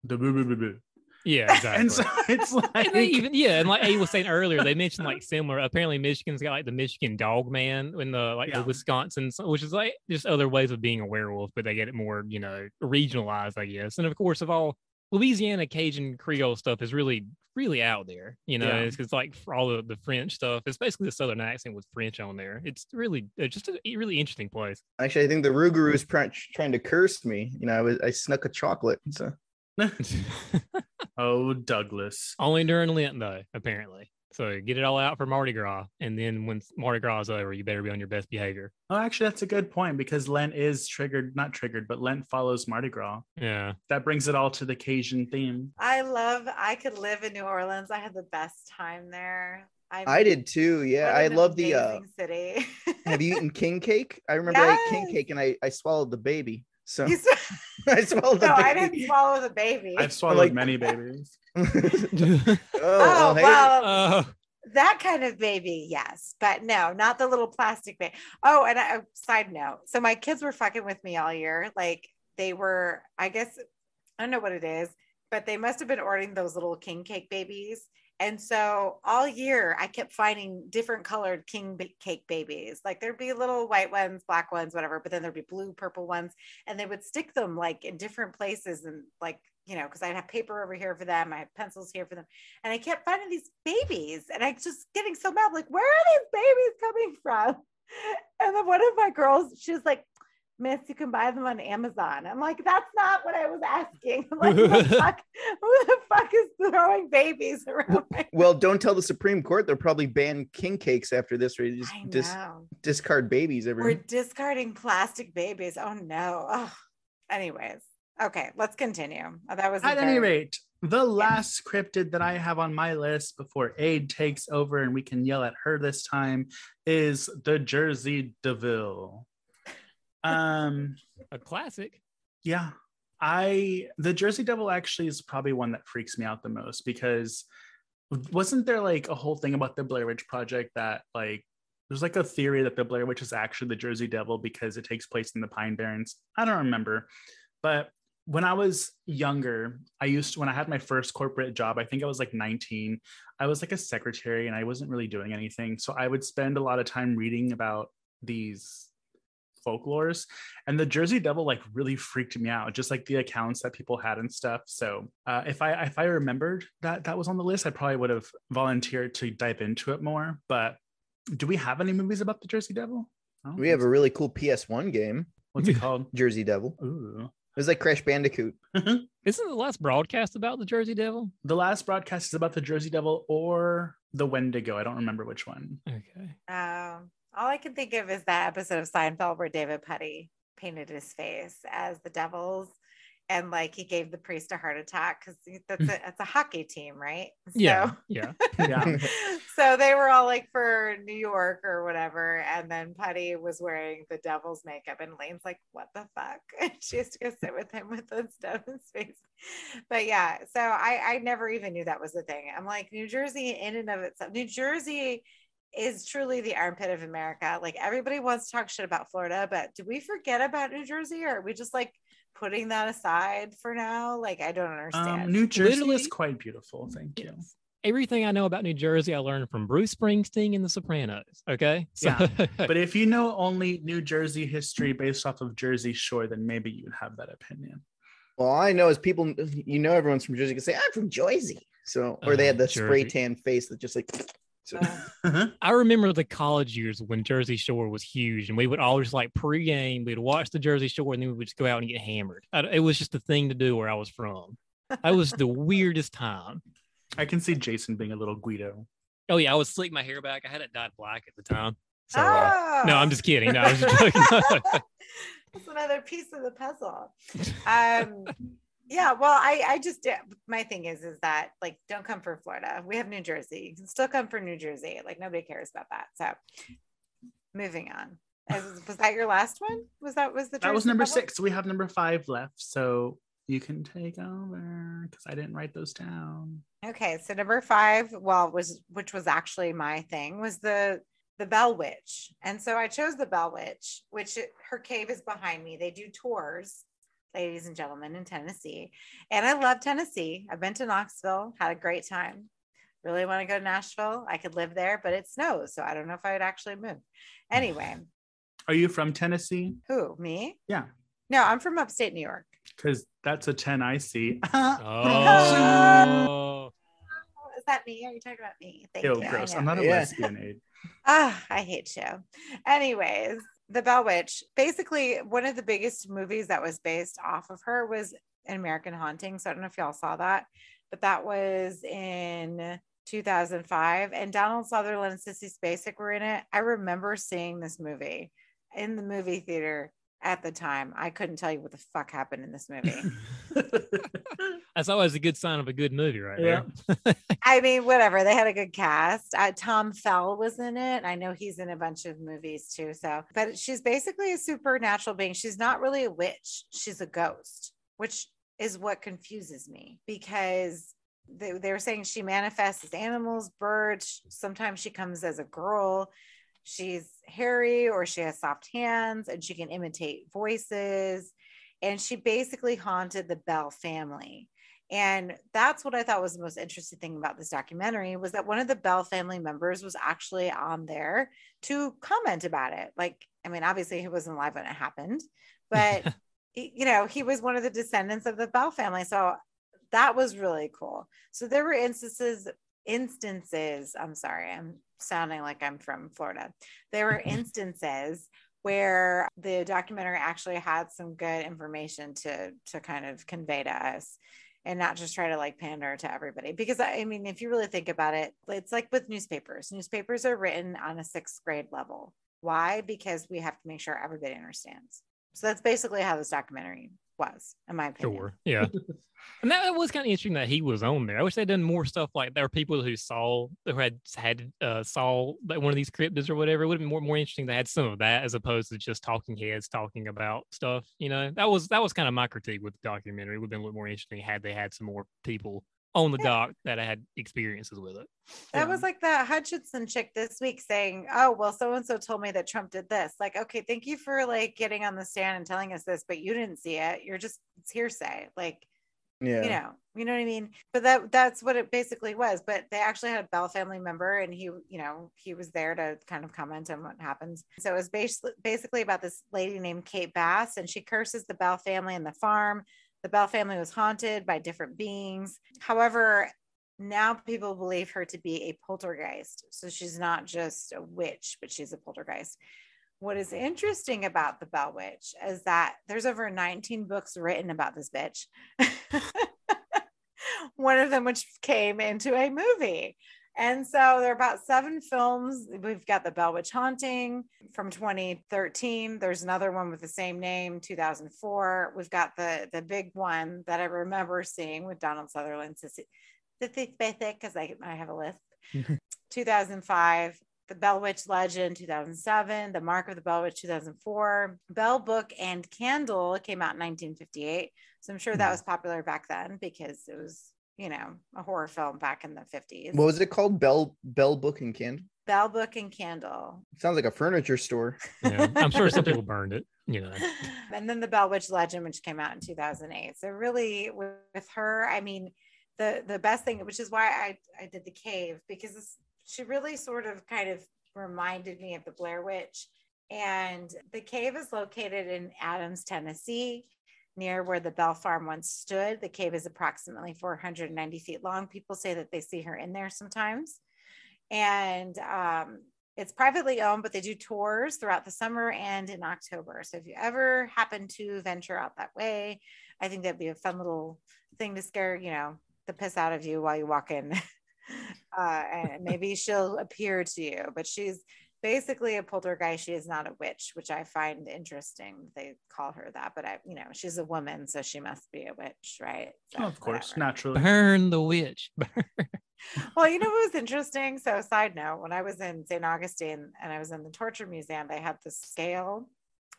the boo boo boo boo. Yeah, exactly. And so it's like And they even yeah, and like A was saying earlier, they mentioned like similar. Apparently, Michigan's got like the Michigan Dog Man and the like Yeah. the Wisconsin, which is like just other ways of being a werewolf, but they get it more you know regionalized, I guess. And of course, of all Louisiana Cajun Creole stuff is really really out there. You know, Yeah. it's, it's like for all the, the French stuff. It's basically the Southern accent with French on there. It's really it's just a really interesting place. Actually, I think the Rougarou is pr- trying to curse me. You know, I was I snuck a chocolate. So oh Douglas. Only during Lent though, apparently. So get it all out for Mardi Gras, and then when Mardi Gras is over, you better be on your best behavior. Oh, actually, that's a good point because Lent is triggered, not triggered, but Lent follows Mardi Gras. Yeah. That brings it all to the Cajun theme. I love. I could live in New Orleans. I had the best time there. I. I did too. Yeah, I love the. uh city. Have you eaten king cake? I remember I ate king cake and I I swallowed the baby. So I swallowed no, I baby. didn't swallow the baby. I've swallowed like- many babies. oh, oh hey. well, Oh, that kind of baby, yes, but no, not the little plastic baby. Oh, and a oh, side note, so my kids were fucking with me all year. Like they were, I guess, I don't know what it is, but they must have been ordering those little king cake babies. And so all year I kept finding different colored king cake babies. Like there'd be little white ones, black ones, whatever, but then there'd be blue, purple ones. And they would stick them like in different places and like, you know, because I'd have paper over here for them, I had pencils here for them. And I kept finding these babies and I just getting so mad, like, where are these babies coming from? And then one of my girls, she was like, Miss, you can buy them on Amazon. I'm like, that's not what I was asking. I'm like, who the fuck, who the fuck is throwing babies around? my- Well, don't tell the Supreme Court. They'll probably ban king cakes after this, or you just I dis- discard babies We're discarding plastic babies. Oh no. Oh. Anyways, Okay, let's continue. Uh, That was a At any rate, the last cryptid that I have on my list before Aid takes over and we can yell at her this time is the Jersey Devil. Um, A classic. yeah, I the Jersey Devil actually is probably one that freaks me out the most because wasn't there like a whole thing about the Blair Witch Project that like there's like a theory that the Blair Witch is actually the Jersey Devil because it takes place in the Pine Barrens. I don't remember, but when I was younger, I used to, when I had my first corporate job, I think I was like 19. I was like a secretary and I wasn't really doing anything. So I would spend a lot of time reading about these folklores and the jersey devil like really freaked me out just like the accounts that people had and stuff so uh, if i if i remembered that that was on the list i probably would have volunteered to dive into it more but do we have any movies about the jersey devil We think have a really cool PS1 game, what's it called Jersey Devil. Ooh. It was like Crash Bandicoot. Isn't the last broadcast about the Jersey Devil? the last broadcast is about the jersey devil or the wendigo i don't remember which one Okay. Um, all I can think of is that episode of Seinfeld where David Puddy painted his face as the devil's, and like he gave the priest a heart attack because that's mm. a that's a hockey team, right? Yeah. Yeah. yeah so they were all like for New York or whatever, and then Puddy was wearing the devil's makeup, and Lane's like, "What the fuck?" And she has to go sit with him with the stuff in his face. But yeah, so I I never even knew that was a thing. I'm like New Jersey in and of itself. New Jersey is truly the armpit of America. Like everybody wants to talk shit about Florida, but do we forget about New Jersey, or are we just like putting that aside for now? Like I don't understand. um, new jersey Literally- is quite beautiful thank you Everything I know about New Jersey, I learned from Bruce Springsteen and The Sopranos. Okay. Yeah, but if you know only new jersey history based off of jersey shore then maybe you'd have that opinion Well, all I know is people, you know, everyone's from Jersey can say, I'm from Jersey. So, or they Oh, had the spray tan face that just like, so, Uh, I remember the college years when Jersey Shore was huge, and we would always like pregame. We'd watch the Jersey Shore, and then we would just go out and get hammered. I, it was just a thing to do where I was from. That was the weirdest time. i can see jason being a little guido Oh yeah, I would slick my hair back. I had it dyed black at the time. So uh, no, Oh. I'm just kidding. No, I was just joking. That's another piece of the puzzle. Um, yeah, well, I, I just, my thing is, is that like, don't come for Florida. We have New Jersey. You can still come for New Jersey. Like, nobody cares about that. So, moving on. As- was that your last one? Was that was the that was number six we have number five left so you can take over because i didn't write those down Okay, so number five, well, was which was actually my thing, was the the Bell Witch, and so I chose the Bell Witch, which it, her cave is behind me. They do tours, ladies and gentlemen, in Tennessee, and I love Tennessee. I've been to Knoxville, had a great time. Really want to go to Nashville. I could live there, but it snows, so I don't know if I would actually move. Anyway, are you from tennessee who me? Yeah. No, I'm from upstate New York. because that's a 10 i see oh, Is that me? Are you talking about me? Thank Ew, you. I gross i'm not a Yeah. lesbian aid Ah, I hate you. Anyways, The Bell Witch. Basically, one of the biggest movies that was based off of her was An American Haunting. So I don't know if y'all saw that, but that was in 2005. And Donald Sutherland and Sissy Spacek were in it. I remember seeing this movie in the movie theater at the time. I couldn't tell you what the fuck happened in this movie. that's always a good sign of a good movie, right Yeah. there. I mean, whatever. They had a good cast. Uh, Tom Fell was in it. I know he's in a bunch of movies too. So, but she's basically a supernatural being. She's not really a witch. She's a ghost, which is what confuses me because they, they were saying she manifests as animals, birds. Sometimes she comes as a girl. She's hairy or she has soft hands and she can imitate voices. And she basically haunted the Bell family. And that's what I thought was the most interesting thing about this documentary was that one of the Bell family members was actually on there to comment about it. Like, I mean, obviously he wasn't alive when it happened, but he- you know, he was one of the descendants of the Bell family. So that was really cool. So there were instances, instances, I'm sorry, I'm sounding like I'm from Florida. There were instances where the documentary actually had some good information to to kind of convey to us and not just try to like pander to everybody. Because I I mean if you really think about it it's like with newspapers. Newspapers are written on a sixth grade level. Why? Because we have to make sure everybody understands. So that's basically how this documentary was, in my opinion. Sure. Yeah. and that, was kind of interesting that he was on there. I wish they'd done more stuff like there were people who saw who had had uh, saw like one of these cryptids or whatever. It would have been more more interesting to had some of that as opposed to just talking heads talking about stuff. You know, that was that was kind of my critique with the documentary. It would have been a little more interesting had they had some more people on the Yeah. dock that I had experiences with it. That was like that Hutchinson chick this week saying, "Oh, well, so and so told me that Trump did this." Like, okay, thank you for like getting on the stand and telling us this, but you didn't see it. You're just it's hearsay. Like, Yeah. you know, you know what I mean? But that that's what it basically was. But they actually had a Bell family member, and he, you know, he was there to kind of comment on what happens. So it was basically basically about this lady named Kate Batts, and she curses the Bell family and the farm. The Bell family was haunted by different beings. However, now people believe her to be a poltergeist. So she's not just a witch, but she's a poltergeist. What is interesting about the Bell Witch is that there's over 19 books written about this bitch. One of them, which came into a movie. And so there are about seven films. We've got The Bell Witch Haunting from 2013. There's another one with the same name, 2004. We've got the the big one that I remember seeing with Donald Sutherland, because I, I have a list. 2005, The Bell Witch Legend, 2007, The Mark of the Bell Witch, 2004, Bell Book and Candle came out in 1958. So I'm sure that Hmm. was popular back then because it was, you know, a horror film back in the 50s. What was it called? Bell Bell Book and Candle. Bell Book and Candle. Sounds like a furniture store. Yeah, I'm sure some people burned it. You know, and then the Bell Witch Legend, which came out in 2008. So really, with, with her, I mean, the the best thing, which is why I I did the cave because this, she really sort of kind of reminded me of the Blair Witch. And the cave is located in Adams, Tennessee, near where the Bell Farm once stood. The cave is approximately 490 feet long. People say that they see her in there sometimes. And um, it's privately owned, but they do tours throughout the summer and in October. So if you ever happen to venture out that way, I think that'd be a fun little thing to scare, you know, the piss out of you while you walk in. uh, and maybe she'll appear to you, but she's basically a poltergeist. She is not a witch, which I find interesting. They call her that, but I, you know, she's a woman, so she must be a witch, right? So Oh, of course, whatever. naturally. burn the witch. Burn. Well, you know what was interesting? So, side note, when I was in St. Augustine and I was in the torture museum, they had this scale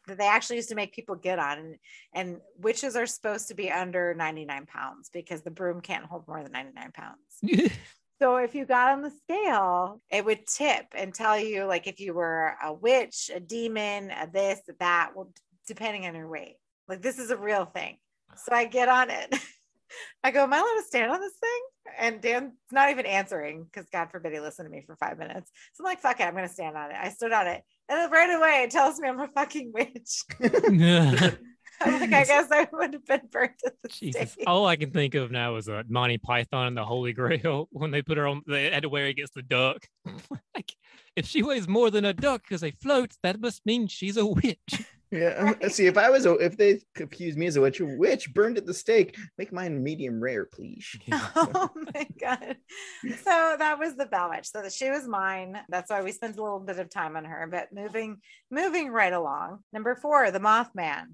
that they actually used to make people get on, and, and witches are supposed to be under 99 pounds because the broom can't hold more than 99 pounds. So, if you got on the scale, it would tip and tell you, like, if you were a witch, a demon, a this, a that, well, depending on your weight. Like, this is a real thing. So, I get on it. I go, Am I allowed to stand on this thing? And Dan's not even answering because God forbid he listened to me for five minutes. So I'm like, fuck it, I'm gonna stand on it. I stood on it. And then right away it tells me I'm a fucking witch. I'm like, I guess I would have been burnt at the Jesus. stake. All I can think of now is uh, Monty Python and the Holy Grail when they put her on, they had to wear against the duck. like, if she weighs more than a duck because they float, that must mean she's a witch. Yeah. See, if I was a, if they accused me as a witch, witch burned at the stake, make mine medium rare, please. oh my god so that was the bell witch so that she was mine that's why we spent a little bit of time on her but moving moving right along number four the mothman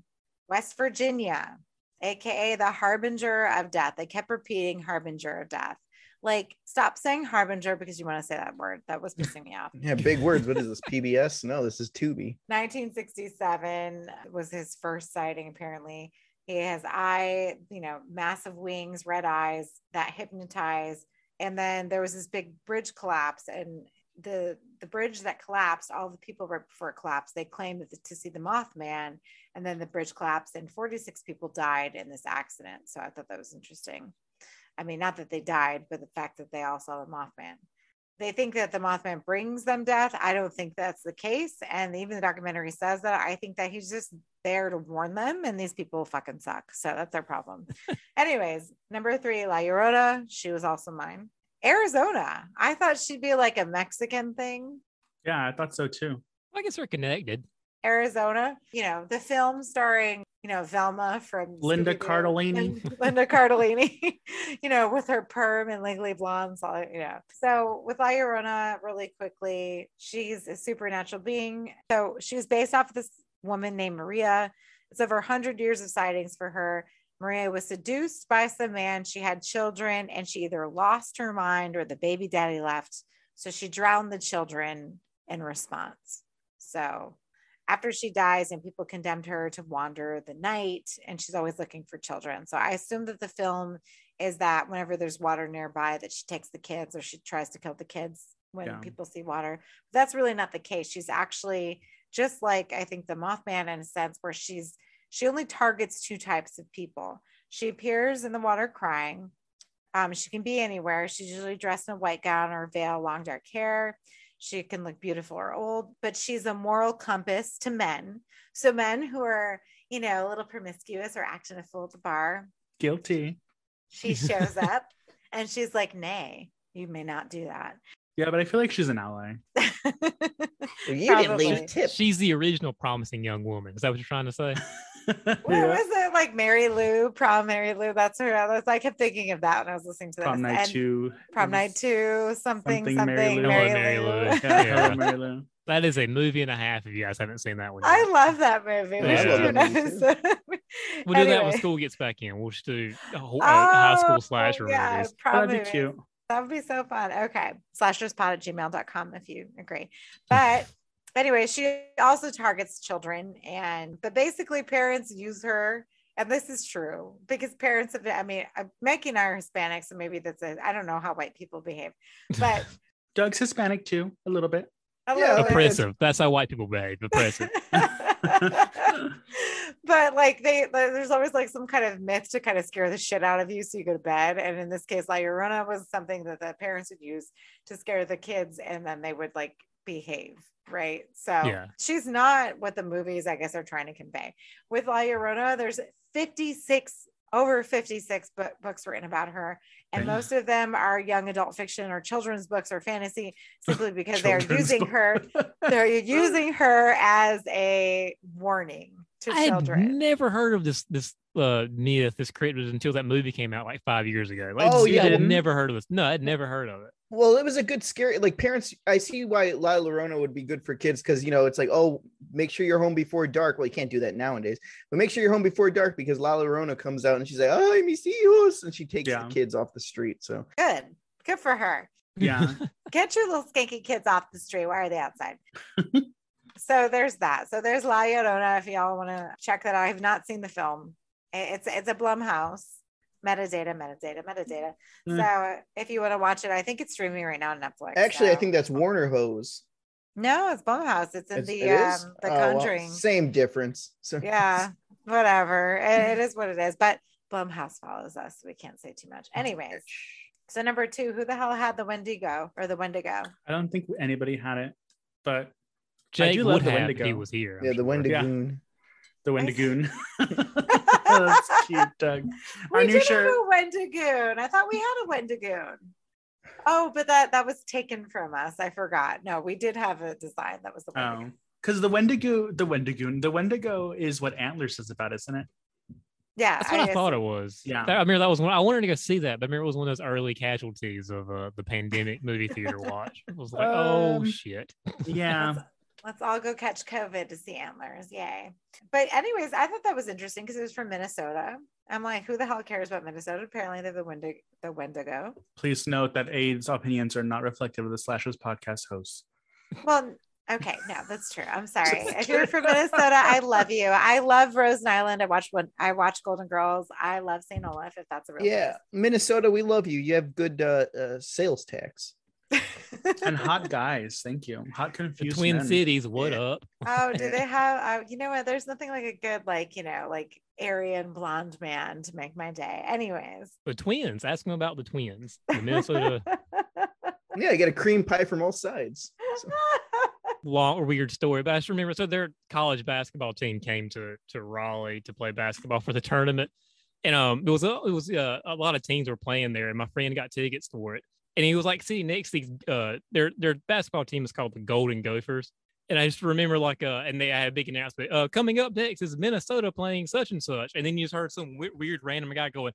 west virginia aka the harbinger of death they kept repeating harbinger of death like stop saying harbinger because you want to say that word that was pissing me off Yeah, big words. What is this? PBS? No, this is Tubi. 1967 was his first sighting apparently he has eye you know massive wings red eyes that hypnotize and then there was this big bridge collapse and the the bridge that collapsed all the people right before it collapsed they claimed that to see the mothman and then the bridge collapsed and 46 people died in this accident so i thought that was interesting i mean not that they died but the fact that they all saw the mothman they think that the Mothman brings them death. I don't think that's the case. And even the documentary says that. I think that he's just there to warn them, and these people fucking suck. So that's their problem. Anyways, number three, La Llorona. She was also mine. Arizona. I thought she'd be like a Mexican thing. Yeah, I thought so too. I guess we're connected. Arizona, you know, the film starring, you know, Velma from Linda Scooby-Doo. Cardellini. Linda Cardellini, you know, with her perm and Legally Blonde, so, you know. So with La Llorona, really quickly, she's a supernatural being. So she was based off of this woman named Maria, It's over 100 years of sightings for her. Maria was seduced by some man. She had children and she either lost her mind or the baby daddy left. So she drowned the children in response. So after she dies and people condemned her to wander the night and she's always looking for children. So I assume that the film is that whenever there's water nearby that she takes the kids or she tries to kill the kids when Yeah. people see water. That's really not the case. She's actually just like I think the Mothman in a sense where she's she only targets two types of people. She appears in the water crying. Um, she can be anywhere. She's usually dressed in a white gown or veil, long dark hair. She can look beautiful or old, but she's a moral compass to men. So men who are, you know, a little promiscuous or acting a fool at the bar, Guilty. she shows up and she's like, nay, you may not do that. Yeah, but I feel like she's an ally. You didn't leave tip. She's the original promising young woman. Is that what you're trying to say? What Yeah. was it like Mary Lou, prom Mary Lou? That's who her. That's, I kept thinking of that when I was listening to Prom night And two. Prom night two, something, something, Something Mary Lou. Mary, Hello, Mary Lou. Lou. Yeah, Yeah. Mary Lou. That is a movie and a half if you guys haven't seen that one. Yet. I love that movie. We Yeah, I should love do an that movie, too. episode. We'll do that when school gets back in. We'll just do a, whole, a high Oh, school oh, slasher yeah, movies. prom That'd be cute. That would be so fun. Okay. Slasherspot at gmail.com if you agree. But anyway, she also targets children. And, but basically, parents use her. And this is true because parents have, I mean, uh, Maggie and I are Hispanic. So maybe that's a, I don't know how white people behave, but Doug's Hispanic too, a little bit. a Yeah, little bit. Oppressive. That's how white people behave. Oppressive. but like they there's always like some kind of myth to kind of scare the shit out of you so you go to bed and in this case la llorona was something that the parents would use to scare the kids and then they would like behave right so Yeah. she's not what the movies i guess are trying to convey with la llorona there's 56 over 56 book, books written about her and Damn. most of them are young adult fiction or children's books or fantasy simply because they're Children's using her they're using her as a warning to I had children. never heard of this this uh myth, this created until that movie came out like five years ago. Like, Oh, yeah. I'd never heard of this. No, I'd never heard of it. Well, it was a good scary. Like parents, I see why La Llorona would be good for kids because you know it's like, oh, make sure you're home before dark. Well, you can't do that nowadays, but make sure you're home before dark because La Llorona comes out and she's like, "Oh, mis hijos," and she takes Yeah. the kids off the street. So Good. Good for her. yeah. Get your little skanky kids off the street. Why are they outside? so there's that. So there's La Llorona. If y'all want to check that out, I have not seen the film. I- It's it's a Blumhouse. Metadata, metadata, metadata. Mm. So if you want to watch it, I think it's streaming right now on Netflix. actually, I think that's Warner Hose. no, it's Blumhouse. It's in It's- the it is? um the Oh, well, same difference. So yeah, whatever. It- it is what it is. But Blumhouse follows us. So we can't say too much. Anyways, so number two, who the hell had the Wendigo or the Wendigo? I don't think anybody had it, but Jake do would love the have if he Wendigo. was here. I'm yeah, the sure. Wendigoon. The Wendigoon. That's cute, Doug. We Our new did shirt. have a Wendigoon. I thought we had a Wendigoon. Oh, but that that was taken from us. I forgot. No, we did have a design that was the Wendigo. Oh, because the Wendigo, the Wendigoon, the Wendigo is what Antler says about, isn't it? Yeah, That's what I, thought it was. Yeah. That- I remember that was one. I wanted to go see that, but I remember it was one of those early casualties of uh, the pandemic movie theater watch. It was like, oh Um, shit. Yeah. Let's all go catch COVID to see antlers. Yay. But, anyways, I thought that was interesting because it was from Minnesota. I'm like, who the hell cares about Minnesota? Apparently, they're the Wendigo. The Wendigo. Please note that Aid's opinions are not reflective of the Slashers podcast hosts. Well, okay, no, that's true. I'm sorry. If you're from Minnesota, I love you. I love Rose Nylund. I watched one. I watch Golden Girls. I love St. Olaf. If that's a real Yeah, Minnesota, we love you. You have good uh, uh, sales tax. Place. And hot guys, thank you. Hot The confused Twin men. Cities, what Yeah. up? oh, do they have? Uh, you know what? There's nothing like a good, like you know, like Aryan blonde man to make my day. Anyways. The twins. Ask them about the twins. The Minnesota Yeah, you get a cream pie from all sides. So- long or weird story, but I just remember so their college basketball team came to to Raleigh to play basketball for the tournament, and um it was a, it was uh, a lot of teams were playing there, and my friend got tickets for it, and he was like sitting next to these uh their their basketball team is called the Golden Gophers. And I just remember like uh, and they had a big announcement. Uh, coming up next is Minnesota playing such and such, and then you just heard some we- weird random guy going,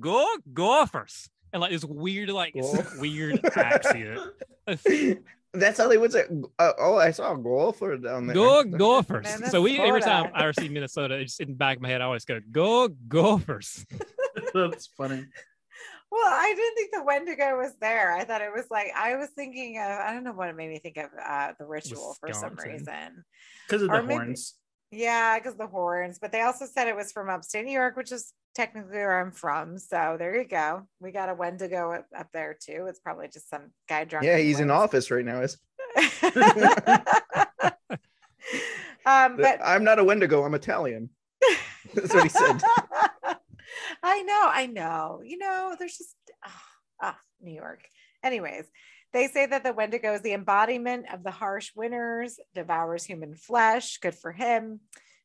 "Go Gophers!" and like this weird like Go. weird accent. That's how they would say. Uh, oh, I saw a golfer down there. Go Gophers. So we every time I see Minnesota, it's in the back of my head. I always go Go Gophers. That's funny. Well, I didn't think the Wendigo was there. I thought it was like I was thinking of I don't know what it made me think of uh the ritual for some reason. Because of Or the maybe- horns. Yeah, because the horns, but they also said it was from upstate New York, which is technically where I'm from. So there you go. We got a Wendigo up, up there too. It's probably just some guy drunk. Yeah, he's in office right now. Is um, but I'm not a Wendigo. I'm Italian. That's what he said. I know, I know. You know, there's just ah, ah, New York. Anyways, they say that the Wendigo is the embodiment of the harsh winters, devours human flesh. Good for him.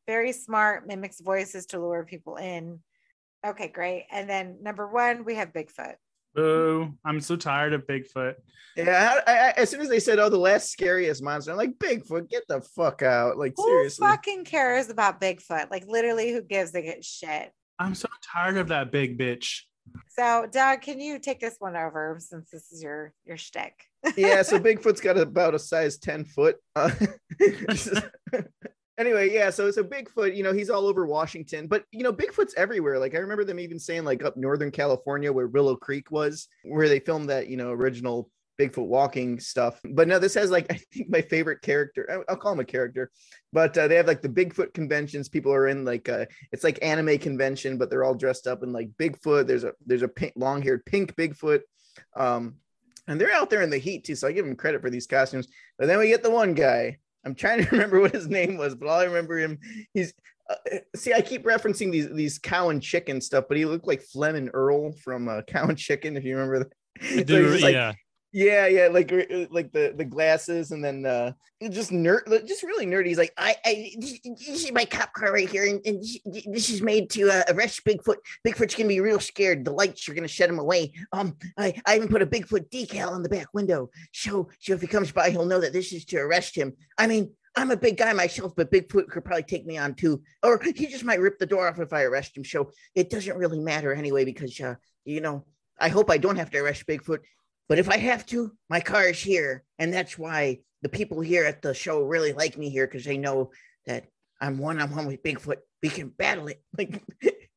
Very smart, mimics voices to lure people in. Okay, great. And then number one, we have Bigfoot. Boo. I'm so tired of Bigfoot. Yeah, I, I, as soon as they said, "Oh, the last scariest monster," I'm like, "Bigfoot, get the fuck out!" Like Who seriously. fucking cares about Bigfoot? Like literally, who gives a shit? I'm so tired of that big bitch. So, Doug, can you take this one over since this is your your shtick? yeah, so Bigfoot's got about a size 10 foot. Uh, anyway, yeah, so so Bigfoot, you know, he's all over Washington, but you know, Bigfoot's everywhere. Like I remember them even saying like up northern California where Willow Creek was, where they filmed that, you know, original Bigfoot walking stuff. But no, this has like I think my favorite character. I'll call him a character, but uh, they have like the Bigfoot conventions. People are in like uh, it's like anime convention, but they're all dressed up in like Bigfoot. There's a there's a pink, long haired pink Bigfoot. Um, and they're out there in the heat too, so I give them credit for these costumes. But then we get the one guy. I'm trying to remember what his name was, but all I remember him. He's uh, see, I keep referencing these these cow and chicken stuff, but he looked like Flem and Earl from uh, Cow and Chicken, if you remember that. So Do- like, yeah. Yeah, yeah, like uh, like the the glasses, and then uh just nerd, just really nerdy. He's like, I, I, this is my cop car right here, and, and this is made to uh, arrest Bigfoot. Bigfoot's gonna be real scared. The lights are gonna shut him away. Um, I, I even put a Bigfoot decal on the back window, so so if he comes by, he'll know that this is to arrest him. I mean. I'm a big guy myself, but Bigfoot could probably take me on too. Or he just might rip the door off if I arrest him. So it doesn't really matter anyway, because uh, you know, I hope I don't have to arrest Bigfoot. But if I have to, my car is here. And that's why the people here at the show really like me here because they know that I'm one on one with Bigfoot. We can battle it. Like,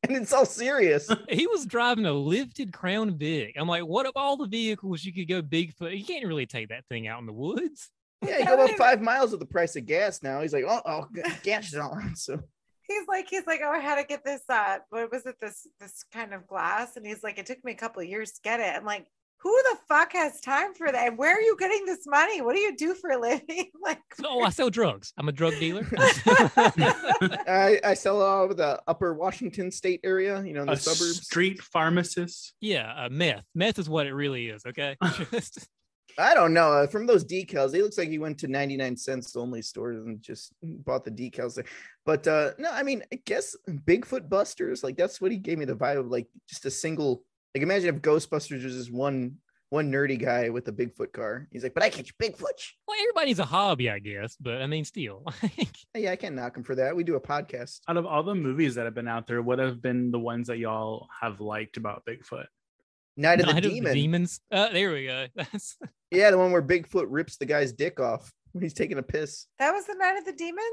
and it's all serious. He was driving a lifted Crown Vic. I'm like, what of all the vehicles you could go Bigfoot? You can't really take that thing out in the woods. Yeah, you go about five miles with the price of gas now. He's like, oh, oh g- gas is on. So he's like he's like oh i had to get this uh what was it this this kind of glass and he's like it took me a couple of years to get it i'm like who the fuck has time for that where are you getting this money what do you do for a living like Oh, I sell drugs. I'm a drug dealer. I, I sell all over the upper Washington state area, you know, in the A suburbs. street pharmacist. yeah, uh, meth. Meth is what it really is. Okay. I don't know. Uh, from those decals, it looks like he went to 99 cents only stores and just bought the decals there. But uh no, I mean, I guess Bigfoot Busters, like that's what he gave me the vibe of like just a single like imagine if Ghostbusters was just one one nerdy guy with a Bigfoot car. He's like, but I catch Bigfoot. well, everybody's a hobby, I guess. But I mean, still. Yeah, I can't knock him for that. We do a podcast. Out of all the movies that have been out there, what have been the ones that y'all have liked about Bigfoot? Night of the of Demon. Demons. Uh, there we go. That's Yeah, the one where Bigfoot rips the guy's dick off when he's taking a piss. that was the night of the demons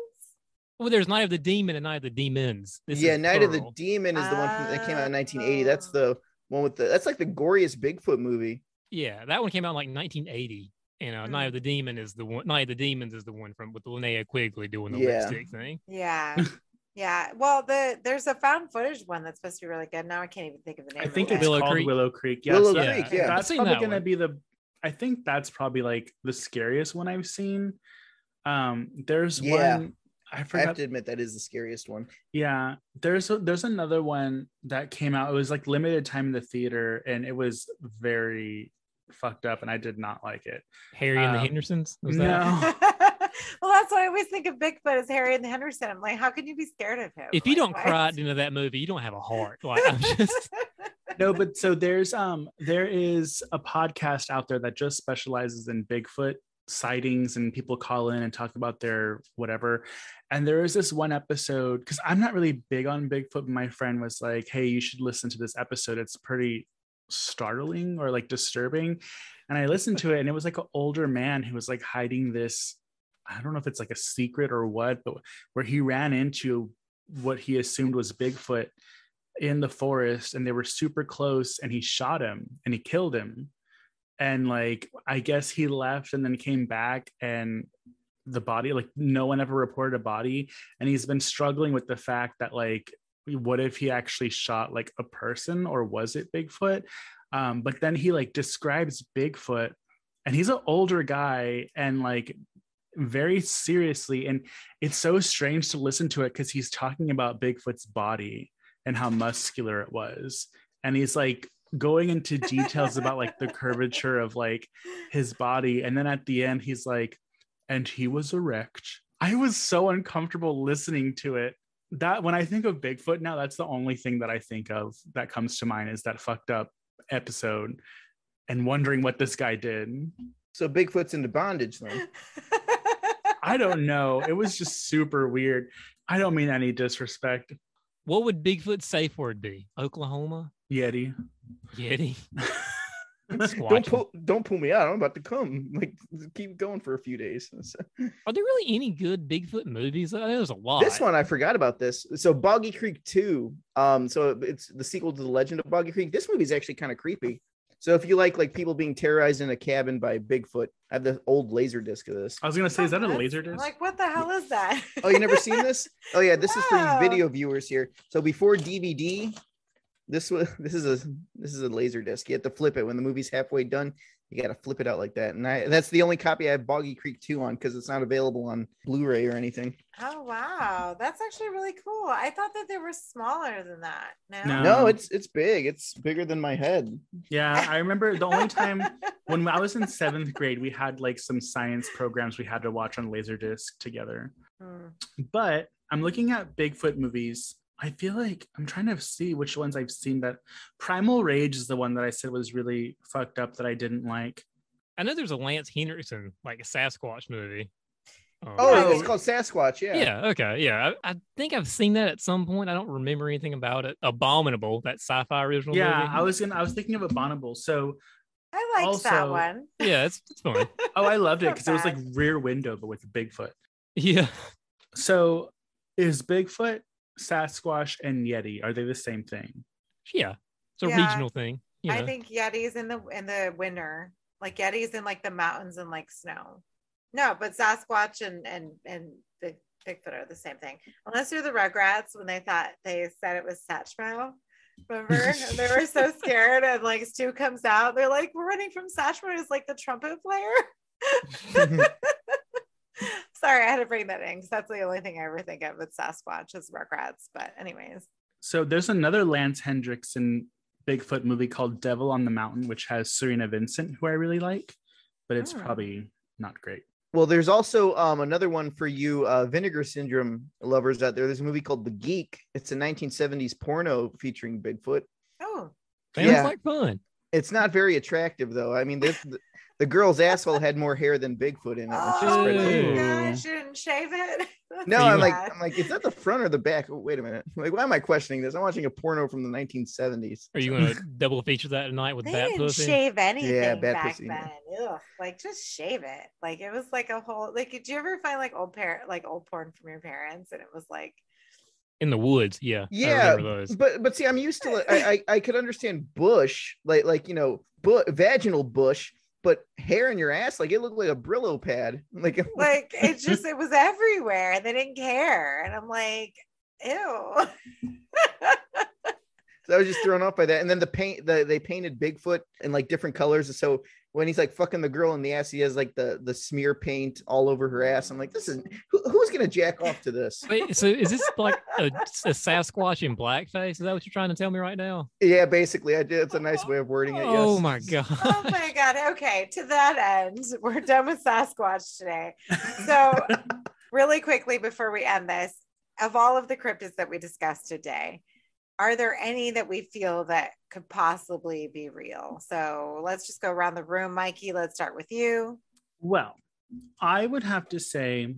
well, there's Night of the Demon and Night of the Demons. This yeah, is Night of the. Demon is the one from, that came out in 1980. Oh. That's the one with the that's like the goriest Bigfoot movie. Yeah, that one came out in like 1980. You know, Night Mm. of the Demon is the one. Night of the Demons is the one from with Linnea Quigley doing the Yeah. lipstick thing. yeah yeah well the there's a found footage one that's supposed to be really good now i can't even think of the name I think it. it's Willow called Creek. Willow Creek. Yes, Willow that- Creek, yeah. That's I've probably that gonna one. be the. I think that's probably like the scariest one I've seen. Um, there's Yeah. one. I I have to admit that is the scariest one. Yeah, there's a, there's another one that came out. It was like limited time in the theater, and it was very fucked up, and I did not like it. Harry and the Um, Hendersons. Was no. that? well that's what i always think of bigfoot as harry and the henderson i'm like how can you be scared of him If you Like, don't why cry is- at the end of that movie, you don't have a heart. Like I'm just. no but so there's um there is a podcast out there that just specializes in bigfoot sightings and people call in and talk about their whatever and there is this one episode because i'm not really big on bigfoot but my friend was like hey you should listen to this episode it's pretty startling or like disturbing. And I listened to it and it was like an older man who was like hiding this. I don't know if it's like a secret or what, but where he ran into what he assumed was Bigfoot in the forest and they were super close and he shot him and he killed him. And like, I guess he left and then came back and the body, like, no one ever reported a body. And he's been struggling with the fact that, like, what if he actually shot like a person or was it Bigfoot? Um, but then he like describes Bigfoot and he's an older guy and like very seriously. And it's so strange to listen to it because he's talking about Bigfoot's body and how muscular it was. And he's like going into details about like the curvature of like his body. And then at the end, he's like, and he was erect. I was so uncomfortable listening to it. That when I think of Bigfoot now, that's the only thing that I think of that comes to mind is that fucked up episode and wondering what this guy did. So Bigfoot's into bondage then. I don't know. It was just super weird. I don't mean any disrespect. What would Bigfoot's safe word be? Oklahoma? Yeti. Yeti? don't pull, don't pull me out. I'm about to come. Like keep going for a few days. Are there really any good Bigfoot movies? I know there's a lot. This one I forgot about this. So Boggy Creek 2. Um, so it's the sequel to the Legend of Boggy Creek. This movie is actually kind of creepy. So if you like like people being terrorized in a cabin by Bigfoot, I have the old laser disc of this. I was gonna say, is that a That's- laser disc? Like, what the hell is that? Oh, you never seen this? Oh yeah, this is for video viewers here. So before DVD, this was this is a this is a laser disc. You have to flip it when the movie's halfway done. You got to flip it out like that, and I that's the only copy I have Boggy Creek 2 on because it's not available on Blu-ray or anything. Oh wow, that's actually really cool. I thought that they were smaller than that. No. No. No, it's it's big. It's bigger than my head. Yeah, I remember the only time when I was in seventh grade, we had like some science programs we had to watch on Laserdisc together. Hmm. But I'm looking at Bigfoot movies. I feel like I'm trying to see which ones I've seen that Primal Rage is the one that I said was really fucked up that I didn't like. I know there's a Lance Henriksen, like a Sasquatch movie. Um, Oh, it's called Sasquatch. Yeah. yeah. Okay. Yeah. I, I think I've seen that at some point. I don't remember anything about it. Abominable, that sci-fi original Yeah, movie. I was gonna I was thinking of Abominable. So I liked that one. Yeah, it's, it's fun. oh I loved it because it was like rear window but with Bigfoot. Yeah. So is Bigfoot, Sasquatch, and Yeti, are they the same thing? Yeah. It's a Yeah. regional thing. You know. I think Yeti's in the in the winter. Like Yeti's in like the mountains and like snow. No, but Sasquatch and and and Big Bigfoot are the same thing. Unless you're the Rugrats when they thought they said it was Satchmo. Remember? And they were so scared and like Stu comes out. They're like, we're running from Satchmo is like the trumpet player. Sorry, I had to bring that in because that's the only thing I ever think of with Sasquatch is Rugrats. But anyways. So there's another Lance Henriksen Bigfoot movie called Devil on the Mountain, which has Serena Vincent, who I really like, but it's Oh. probably not great. Well, there's also um, another one for you uh, Vinegar Syndrome lovers out there. There's a movie called The Geek. It's a 1970s porno featuring Bigfoot. Oh, Sounds yeah. like fun. It's not very attractive though. I mean, this the, the girl's asshole had more hair than Bigfoot in it. when she oh spread it my out. Ooh. gosh, you didn't shave it. That's No, I'm you- like. I'm like, is that the front or the back? Oh, wait a minute. Like, why am I questioning this? I'm watching a porno from the 1970s. Are you going to double feature that tonight with they Bat didn't Pussy? shave anything Yeah, bat back pussy, then. yeah. Ugh, like just shave it. Like it was like a whole like did you ever find like old parent like old porn from your parents and it was like In the woods. Yeah. Yeah, those. But but see, I'm used to. like, I I, I could understand bush, like like you know, bu- vaginal bush, but hair in your ass, like it looked like a Brillo pad. Like like it just it was everywhere and they didn't care. And I'm like, ew. So I was just thrown off by that. And then the paint, the, they painted Bigfoot in like different colors. So when he's like fucking the girl in the ass, he has like the the smear paint all over her ass. I'm like, this is who, who's gonna jack off to this? Wait, so is this like a, a Sasquatch in blackface? Is that what you're trying to tell me right now? Yeah, basically, I did. It's a nice way of wording it. Oh my god. oh my god. Okay, to that end, we're done with Sasquatch today. So really quickly before we end this, of all of the cryptids that we discussed today, are there any that we feel that could possibly be real? So let's just go around the room. Mikey, let's start with you. Well, I would have to say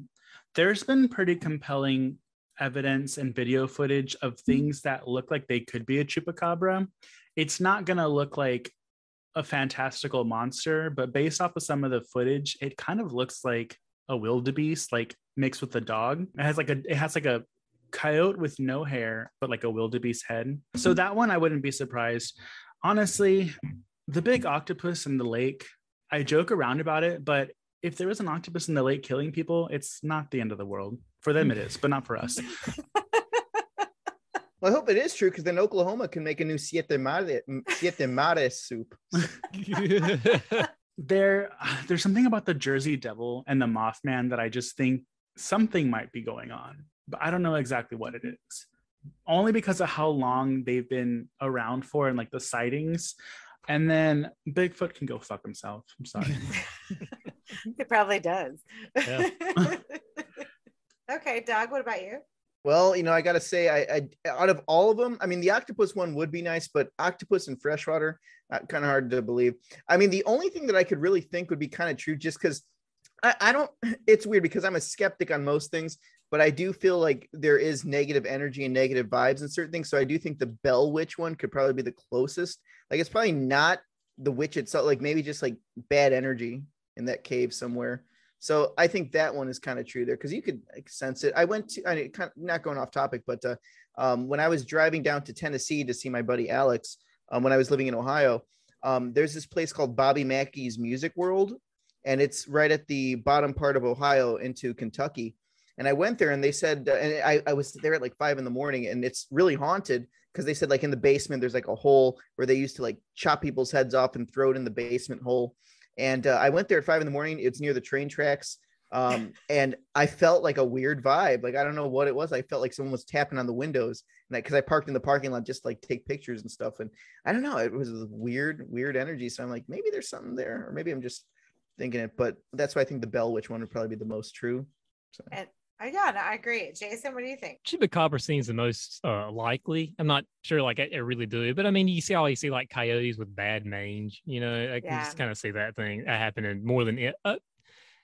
there's been pretty compelling evidence and video footage of mm-hmm. things that look like they could be a chupacabra, it's not going to look like a fantastical monster, but based off of some of the footage, it kind of looks like a wildebeest, like mixed with a dog. It has like a it has like a coyote with no hair, but like a wildebeest head. So mm-hmm. that one I wouldn't be surprised. Honestly, the big octopus in the lake, I joke around about it, but if there was an octopus in the lake killing people, it's not the end of the world. For them, it is, but not for us. Well, I hope it is true because then Oklahoma can make a new siete mare, siete mares soup. There, there's something about the Jersey Devil and the Mothman that I just think something might be going on, but I don't know exactly what it is. Only because of how long they've been around for and like the sightings. And then Bigfoot can go fuck himself. I'm sorry. it probably does. Yeah. okay, Doug, what about you? Well, you know, I got to say, I, I out of all of them, I mean, the octopus one would be nice, but octopus and freshwater, uh, kind of hard to believe. I mean, the only thing that I could really think would be kind of true, just because I, I don't. It's weird because I'm a skeptic on most things, but I do feel like there is negative energy and negative vibes and certain things. So I do think the Bell Witch one could probably be the closest. Like, it's probably not the witch itself. Like maybe just like bad energy in that cave somewhere. So I think that one is kind of true there because you could like, sense it. I went to, I mean, kind of not going off topic, but uh, um, when I was driving down to Tennessee to see my buddy Alex, um, when I was living in Ohio, um, there's this place called Bobby Mackey's Music World, and it's right at the bottom part of Ohio into Kentucky. And I went there, and they said, uh, and I, I was there at like five in the morning, and it's really haunted because they said like in the basement there's like a hole where they used to like chop people's heads off and throw it in the basement hole. And uh, I went there at five in the morning. It's near the train tracks. Um, and I felt like a weird vibe. Like, I don't know what it was. I felt like someone was tapping on the windows and because I parked in the parking lot, just like take pictures and stuff. And I don't know, it was a weird, weird energy. So I'm like, maybe there's something there, or maybe I'm just thinking it, but that's why I think the Bell Witch one would probably be the most true. So. And uh, yeah, no, I agree. Jason, what do you think? Chupacabra seems the most uh, likely. I'm not sure, like I, I really do, but I mean, you see all you see like coyotes with bad mange. You know, I can Yeah. just kind of see that thing happening more than it. Uh,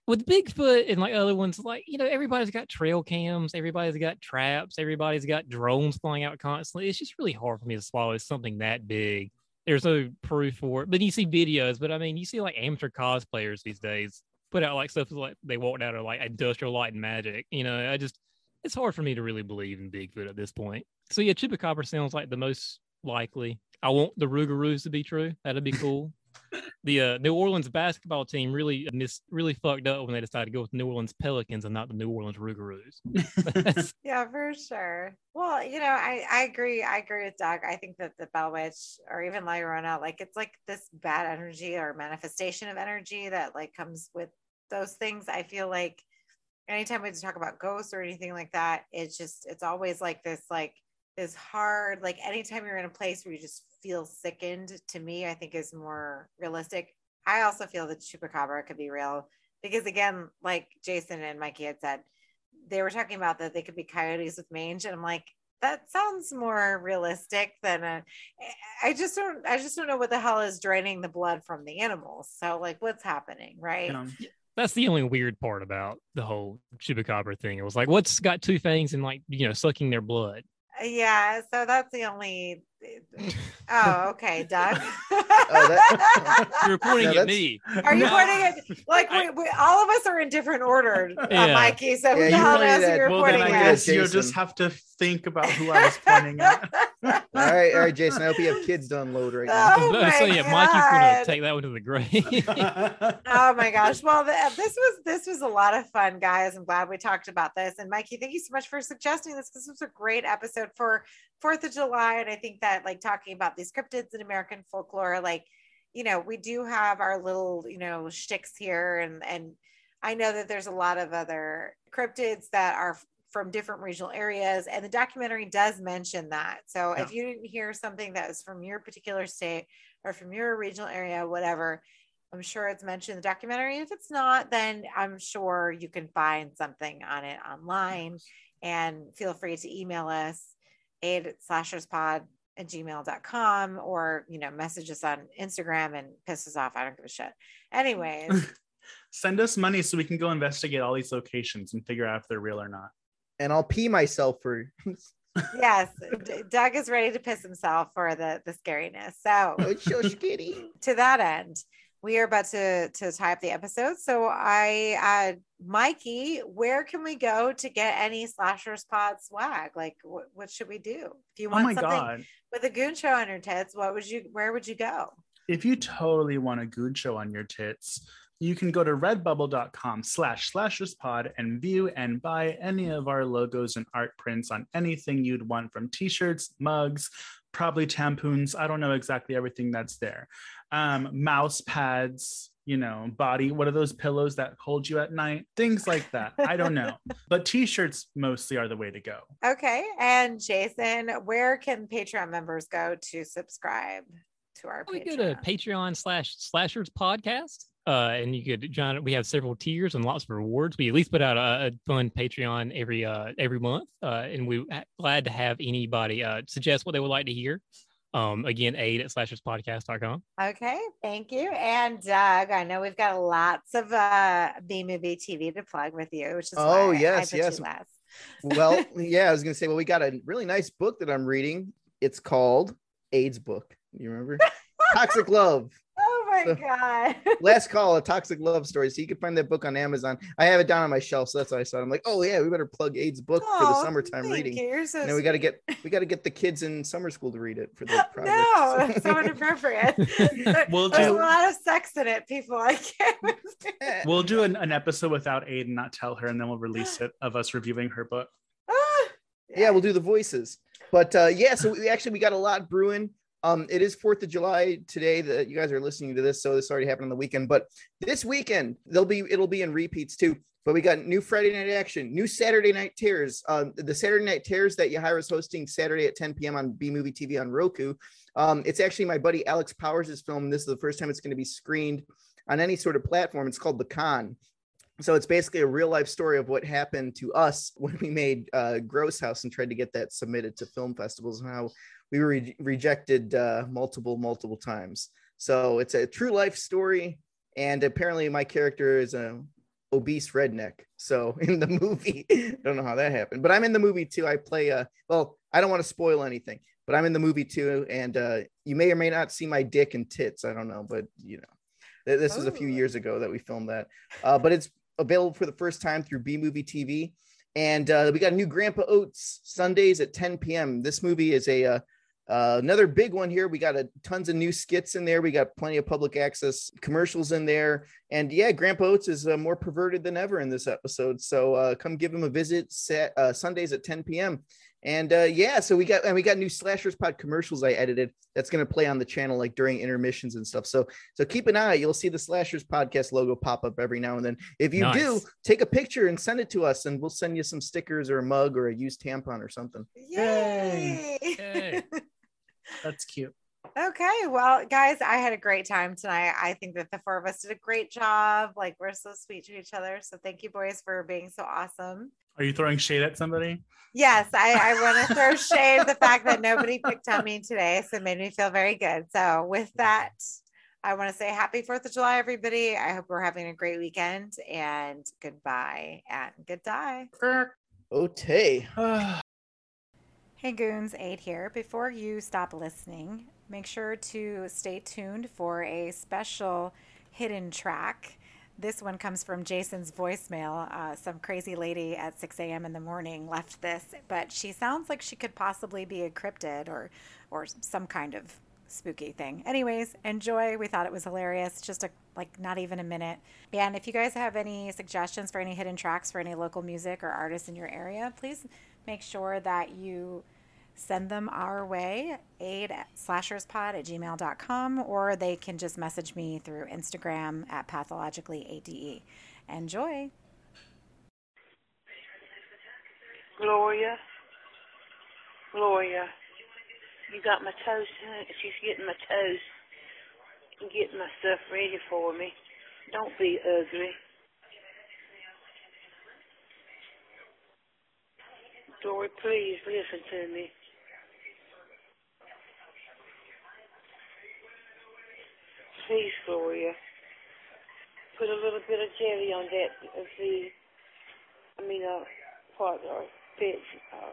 with Bigfoot and like other ones, like you know, everybody's got trail cams, everybody's got traps, everybody's got drones flying out constantly. It's just really hard for me to swallow something that big. There's no proof for it, but you see videos. But I mean, you see like amateur cosplayers these days put out like stuff like they walked out of like industrial light and magic. You know, I just it's hard for me to really believe in Bigfoot at this point. So yeah, Chupacabra sounds like the most likely. I want the Rougarous to be true. That'd be cool. The uh, New Orleans basketball team really mis- really fucked up when they decided to go with New Orleans Pelicans and not the New Orleans Rougarous. Yeah, for sure. Well, you know, I, I agree. I agree with Doug. I think that the Bell Witch or even La Llorona, like it's like this bad energy or manifestation of energy that like comes with those things. I feel like anytime we talk about ghosts or anything like that, it's just it's always like this like this hard like anytime you're in a place where you just feel sickened to me i think is more realistic i also feel that chupacabra could be real because again like jason and mikey had said they were talking about that they could be coyotes with mange and i'm like that sounds more realistic than a i just don't i just don't know what the hell is draining the blood from the animals so like what's happening right Um, that's the only weird part about the whole Chupacabra thing. It was like, what's got two fangs and like you know sucking their blood? yeah so that's the only oh okay doug that- You're pointing No, at me. Are you No. pointing at like we, we, all of us are in different order, uh, Yeah. Mikey? So who Yeah, the hell knows who you're well, then pointing I at at? guess you'll just have to think about who I was pointing at. all right, all right, Jason. I hope you have kids to unload right now. Oh so my yeah, Mikey's gonna take that one to the grave. Oh my gosh! Well, th- this was this was a lot of fun, guys. I'm glad we talked about this. And Mikey, thank you so much for suggesting this. Because this was a great episode for Fourth of July, and I think that like talking about these cryptids in American folklore, like you know, we do have our little you know shticks here, and and I know that there's a lot of other cryptids that are from different regional areas, and the documentary does mention that. So if you didn't hear something that was from your particular state or from your regional area, whatever, I'm sure it's mentioned in the documentary. If it's not, then I'm sure you can find something on it online. And feel free to email us aid slasherspod at gmail.com or you know message us on Instagram and piss us off. I don't give a shit. Anyways, Send us money so we can go investigate all these locations and figure out if they're real or not. and I'll pee myself for yes, D- Doug is ready to piss himself for the the scariness. So oh, it's so scary. to that end, we are about to to tie up the episode. So I, uh, Mikey, where can we go to get any slashers pod swag? Like, wh- what should we do if you Oh want my something god. with a goon show on your tits? What would you? Where would you go? If you totally want a goon show on your tits, you can go to redbubble.com slash slasherspod and view and buy any of our logos and art prints on anything you'd want from t-shirts, mugs, probably tampoons. I don't know exactly everything that's there. Um, mouse pads, you know, body, what are those pillows that hold you at night? Things like that. I don't know. But t-shirts mostly are the way to go. Okay, and Jason, where can Patreon members go to subscribe to our We Patreon? go to Patreon slash slashers podcast. Uh, and you could, John. We have several tiers and lots of rewards. We at least put out a, a fun Patreon every uh every month. Uh, and we are glad to have anybody uh suggest what they would like to hear. Um, again, aid at slasherspodcast.com. Okay, thank you. And Doug, I know we've got lots of uh B movie TV to plug with you, which is Oh, why I yes, you yes. last. well, yeah, I was gonna say, well, we got a really nice book that I'm reading. It's called Ade's book. You remember? Toxic Love. Oh my So- god. Last call, a toxic love story. So you can find that book on Amazon. I have it down on my shelf, so that's why I saw it. I'm like, oh yeah, we better plug Ade's book for the Oh, summertime reading. you. So And we got to get we got to get the kids in summer school to read it for the project. No, it's so inappropriate. We'll There's a lot of sex in it, people. I can't. We'll do an, an episode without Ade and not tell her, and then we'll release it of us reviewing her book. Ah, yeah, we'll do the voices. But uh, yeah, so we actually we got a lot brewing. Um, it is Fourth of July today that you guys are listening to this, so this already happened on the weekend. But this weekend, there'll be it'll be in repeats too. But we got new Friday night action, new Saturday night tears. Um, the Saturday night tears that Yahira is hosting Saturday at 10 p.m. on B Movie TV on Roku. Um, it's actually my buddy Alex Powers' film. This is the first time it's going to be screened on any sort of platform. It's called The Con. So it's basically a real life story of what happened to us when we made uh, Gross House and tried to get that submitted to film festivals and how we were re- rejected uh, multiple, multiple times. So it's a true life story. And apparently my character is a obese redneck. So in the movie, I don't know how that happened, but I'm in the movie too. I play uh well, I don't want to spoil anything, but I'm in the movie too. And uh you may or may not see my dick and tits. I don't know, but you know, this was a few Oh. years ago that we filmed that. Uh, but it's available for the first time through B Movie TV. And uh, we got a new Grandpa Oates Sundays at 10 p.m. This movie is a uh, uh, another big one here. We got a tons of new skits in there. We got plenty of public access commercials in there. And yeah, Grandpa Oates is uh, more perverted than ever in this episode. So uh, come give him a visit. Sat, uh, Sundays at 10 p.m. And uh, yeah, so we got and we got new Slashers Pod commercials I edited that's going to play on the channel like during intermissions and stuff. So so keep an eye. You'll see the Slashers Podcast logo pop up every now and then. If you do, take a picture and send it to us, and we'll send you some stickers or a mug or a used tampon or something. Yay. Yay. That's cute. Okay, well, guys, I had a great time tonight. I think that the four of us did a great job. Like, we're so sweet to each other. So, thank you, boys, for being so awesome. Are you throwing shade at somebody? Yes, I, I want to throw shade the fact that nobody picked on me today. So, it made me feel very good. So, with that, I want to say happy 4th of July, everybody. I hope we're having a great weekend and goodbye and good die. Okay. Hey Goons, Ade here. Before you stop listening, make sure to stay tuned for a special hidden track. This one comes from Jason's voicemail. Uh, some crazy lady at 6 a.m. in the morning left this, but she sounds like she could possibly be a cryptid or, or some kind of spooky thing. Anyways, enjoy. We thought it was hilarious. Just a like not even a minute. And if you guys have any suggestions for any hidden tracks for any local music or artists in your area, please make sure that you send them our way, aid at slasherspod at gmail.com, or they can just message me through Instagram at pathologicallyade. Enjoy. Gloria, Gloria, you got my toes. She's getting my toast and getting my stuff ready for me. Don't be ugly. Glory, please listen to me. Please, Gloria, put a little bit of jelly on that of the, I mean, uh, part, uh, bitch. Uh,